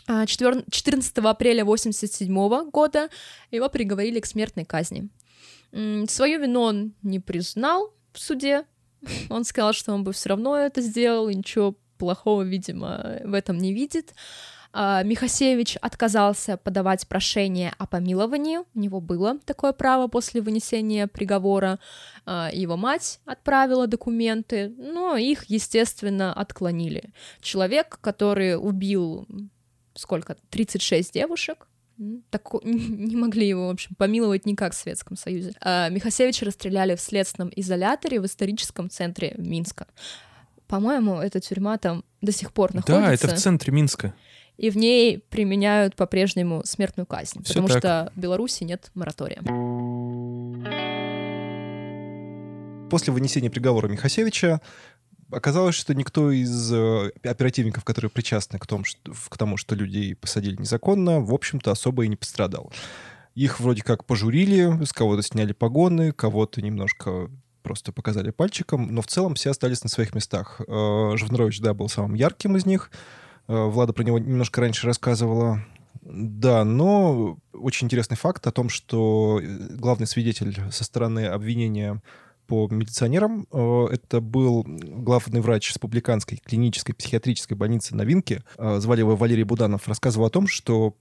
14 а, апреля 1987 года его приговорили к смертной казни. Свою вину он не признал в суде. Он сказал, что он бы все равно это сделал, и ничего плохого, видимо, в этом не видит. А, Михасевич отказался подавать прошение о помиловании, у него было такое право после вынесения приговора, а, его мать отправила документы, но их, естественно, отклонили. Человек, который убил сколько, 36 девушек, так, не могли его, в общем, помиловать никак в Советском Союзе. А Михасевича расстреляли в следственном изоляторе в историческом центре Минска. По-моему, эта тюрьма там до сих пор находится. Да, это в центре Минска и в ней применяют по-прежнему смертную казнь, Всё потому так. что в Беларуси нет моратория. После вынесения приговора Михасевича оказалось, что никто из э, оперативников, которые причастны к тому, что, к тому, что людей посадили незаконно, в общем-то, особо и не пострадал. Их вроде как пожурили, с кого-то сняли погоны, кого-то немножко просто показали пальчиком, но в целом все остались на своих местах. Э, Живнрович, да, был самым ярким из них — Влада про него немножко раньше рассказывала. Да, но очень интересный факт о том, что э, главный свидетель со стороны обвинения по милиционерам. Э, это был главный врач республиканской клинической психиатрической больницы Новинки. Звали его Валерий Буданов. Рассказывал о том, что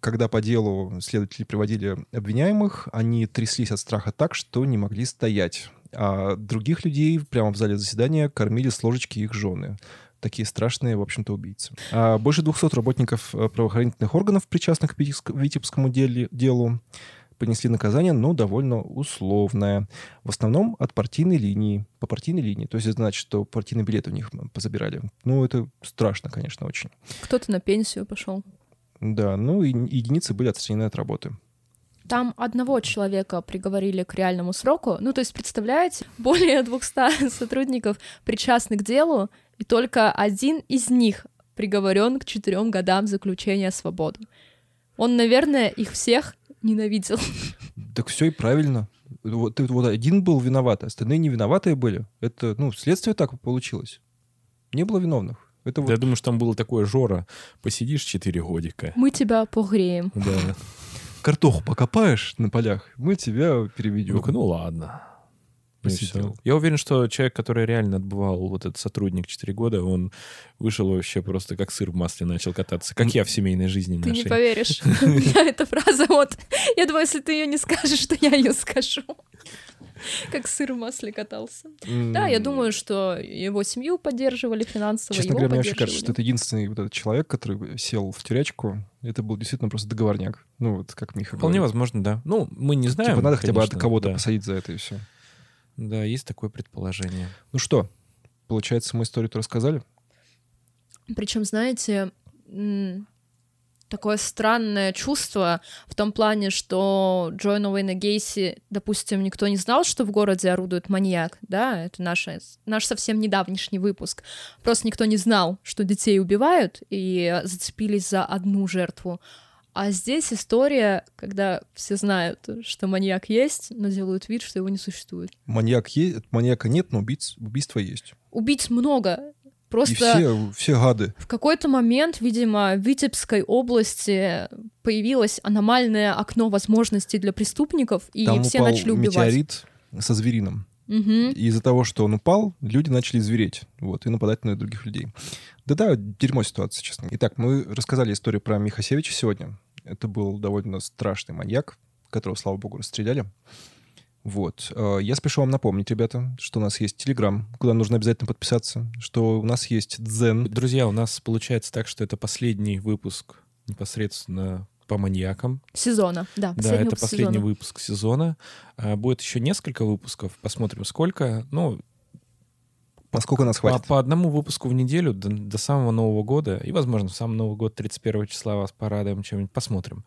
когда по делу следователи приводили обвиняемых, они тряслись от страха так, что не могли стоять. А других людей прямо в зале заседания кормили с ложечки их жены такие страшные, в общем-то, убийцы. А больше 200 работников э, правоохранительных органов, причастных к Витебскому делу, понесли наказание, но довольно условное. В основном от партийной линии, по партийной линии. То есть это значит, что партийные билеты у них позабирали. Ну, это страшно, конечно, очень. Кто-то на пенсию пошел. Да, ну и единицы были отстранены от работы. Там одного человека приговорили к реальному сроку. Ну, то есть, представляете, более 200 сотрудников причастны к делу, и только один из них приговорен к четырем годам заключения свободы. Он, наверное, их всех ненавидел. Так все и правильно. Вот, вот один был виноват, а остальные не виноватые были. Это, ну, следствие так получилось. Не было виновных. Это вот... Я думаю, что там было такое Жора. Посидишь четыре годика. Мы тебя погреем. Да. Картоху покопаешь на полях, мы тебя переведем. Ну, ну ладно. Посидел. Я уверен, что человек, который реально отбывал, вот этот сотрудник 4 года, он вышел вообще просто как сыр в масле начал кататься, как я в семейной жизни Ты не нашей. поверишь. Эта фраза вот. Я думаю, если ты ее не скажешь, то я ее скажу. Как сыр в масле катался. Да, я думаю, что его семью поддерживали финансово, Честно говоря, мне вообще кажется, что это единственный вот этот человек, который сел в тюрячку. Это был действительно просто договорняк. Ну, вот как Миха Вполне возможно, да. Ну, мы не знаем. Типа надо хотя бы кого-то посадить за это и все. Да, есть такое предположение. Ну что, получается, мы историю-то рассказали? Причем, знаете, такое странное чувство в том плане, что Джоэна Уэйна Гейси, допустим, никто не знал, что в городе орудует маньяк, да, это наша, наш совсем недавнешний выпуск. Просто никто не знал, что детей убивают, и зацепились за одну жертву. А здесь история, когда все знают, что маньяк есть, но делают вид, что его не существует. Маньяк есть, маньяка нет, но убийц, убийства есть. Убийц много. И Просто все, все гады. В какой-то момент, видимо, в Витебской области появилось аномальное окно возможностей для преступников, и Там все упал начали убивать. метеорит со зверином. И из-за того, что он упал, люди начали звереть. Вот, и нападать на других людей. Да-да, дерьмо ситуация, честно. Итак, мы рассказали историю про Михасевича сегодня. Это был довольно страшный маньяк, которого, слава богу, расстреляли. Вот. Э, Я спешу вам напомнить, ребята, что у нас есть Телеграм, куда нужно обязательно подписаться, что у нас есть Дзен. Друзья, у нас получается так, что это последний выпуск непосредственно по маньякам. Сезона, да. Да, это последний сезона. выпуск сезона. А, Будет еще несколько выпусков. Посмотрим, сколько. Ну, Поскольку нас по, хватит. по одному выпуску в неделю до, до самого Нового года. И, возможно, в сам Новый год, 31 числа вас порадуем чем-нибудь. Посмотрим.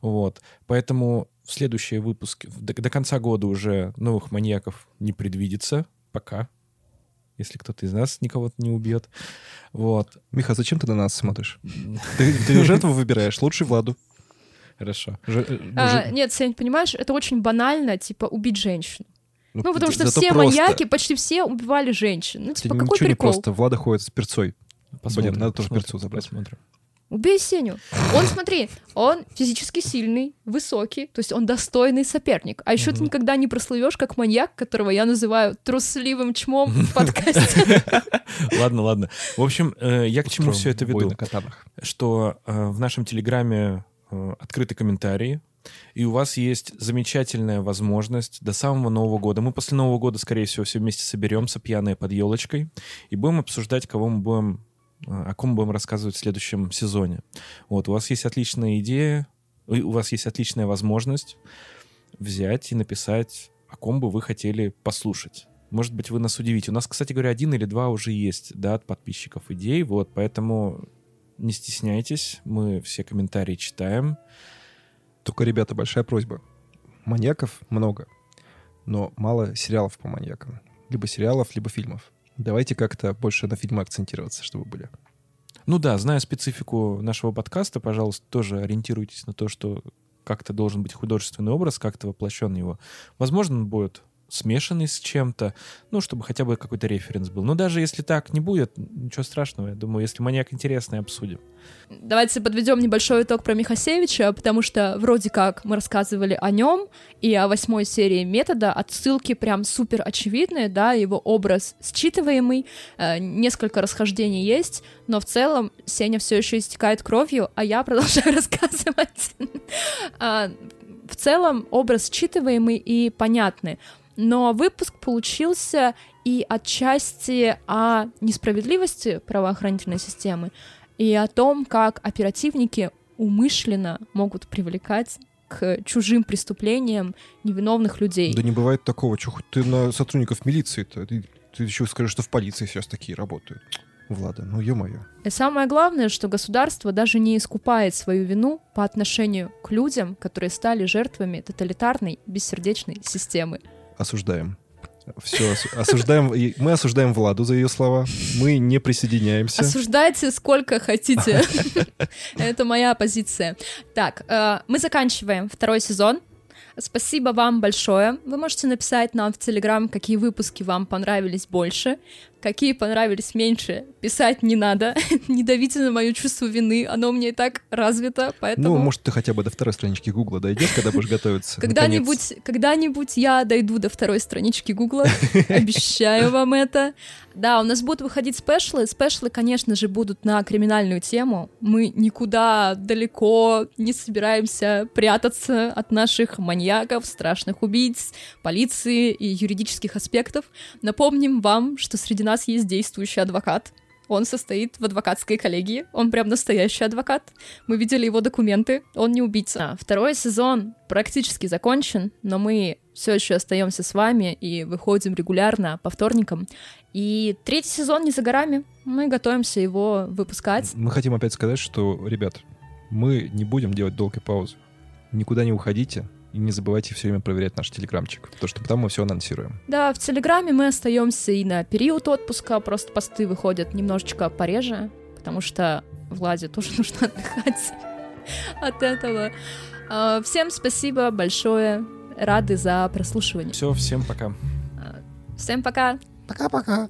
Вот. Поэтому в следующие выпуски, до, до конца года уже новых маньяков не предвидится. Пока. Если кто-то из нас никого не убьет. Вот. Миха, зачем ты на нас смотришь? Ты, ты жертву выбираешь, лучше Владу. Хорошо. Же- э, А, же- нет, Сень, понимаешь, это очень банально, типа, убить женщину. Ну, потому т- что все просто. маньяки, почти все убивали женщин. Ну, типа, какой ничего не прикол? просто. Влада ходит с перцой. Посмотрим, надо тоже перцу забрать. Посмотрим. Убей Сеню. Он, смотри, он физически сильный, высокий, то есть он достойный соперник. А еще ты Мгм. никогда не прослывешь как маньяк, которого я называю трусливым чмом в подкасте. Ладно, ладно. В общем, э, я к чему все это веду? Что э, в нашем Телеграме э, открыты комментарии, и у вас есть замечательная возможность до самого Нового года. Мы после Нового года, скорее всего, все вместе соберемся, пьяные под елочкой, и будем обсуждать, кого мы будем, э, о ком будем рассказывать в следующем сезоне. Вот, у вас есть отличная идея, и у вас есть отличная возможность взять и написать, о ком бы вы хотели послушать. Может быть, вы нас удивите. У нас, кстати говоря, один или два уже есть, да, от подписчиков идей, вот, поэтому не стесняйтесь, мы все комментарии читаем. Только, ребята, большая просьба. Маньяков много, но мало сериалов по маньякам. Либо сериалов, либо фильмов. Давайте как-то больше на фильмы акцентироваться, чтобы были. Ну да, зная специфику нашего подкаста, пожалуйста, тоже ориентируйтесь на то, что как-то должен быть художественный образ, как-то воплощен его. Возможно, он будет смешанный с чем-то, ну, чтобы хотя бы какой-то референс был. Но даже если так не будет, ничего страшного. Я думаю, если маньяк интересный, обсудим. Давайте подведем небольшой итог про Михасевича, потому что вроде как мы рассказывали о нем и о восьмой серии метода, отсылки прям супер очевидные, да, его образ считываемый, э, несколько расхождений есть, но в целом Сеня все еще истекает кровью, а я продолжаю рассказывать. А, В целом образ считываемый и понятный. Но выпуск получился и отчасти о несправедливости правоохранительной системы, и о том, как оперативники умышленно могут привлекать к чужим преступлениям невиновных людей. Да не бывает такого. Хоть ты на сотрудников милиции-то? Ты, ты еще скажешь, что в полиции сейчас такие работают. Влада, ну ё-моё. И самое главное, что государство даже не искупает свою вину по отношению к людям, которые стали жертвами тоталитарной бессердечной системы. Осуждаем. Все, осуждаем. Мы осуждаем Владу за ее слова. Мы не присоединяемся. Осуждайте сколько хотите. Это моя позиция. Так, э, мы заканчиваем второй сезон. Спасибо вам большое. Вы можете написать нам в Телеграм, какие выпуски вам понравились больше, какие понравились меньше. Писать не надо. не давите на мое чувство вины, оно у меня и так развито, поэтому... Ну, может, ты хотя бы до второй странички Гугла дойдешь, когда будешь готовиться. Когда-нибудь, когда-нибудь я дойду до второй странички Гугла. Обещаю вам это. Да, у нас будут выходить спешлы. Спешлы, конечно же, будут на криминальную тему. Мы никуда далеко не собираемся прятаться от наших маньяков, страшных убийц, полиции и юридических аспектов. Напомним вам, что среди нас есть действующий адвокат. Он состоит в адвокатской коллегии. Он прям настоящий адвокат. Мы видели его документы. Он не убийца. Второй сезон практически закончен, но мы все еще остаемся с вами и выходим регулярно по вторникам. И третий сезон не за горами. Мы готовимся его выпускать. Мы хотим опять сказать, что, ребят, мы не будем делать долгой паузы. Никуда не уходите. И не забывайте все время проверять наш телеграмчик, потому что потом мы все анонсируем. Да, в телеграме мы остаемся и на период отпуска, просто посты выходят немножечко пореже, потому что Владе тоже нужно отдыхать от этого. А, всем спасибо большое, рады за прослушивание. Все, всем пока. Всем пока. Пока-пока.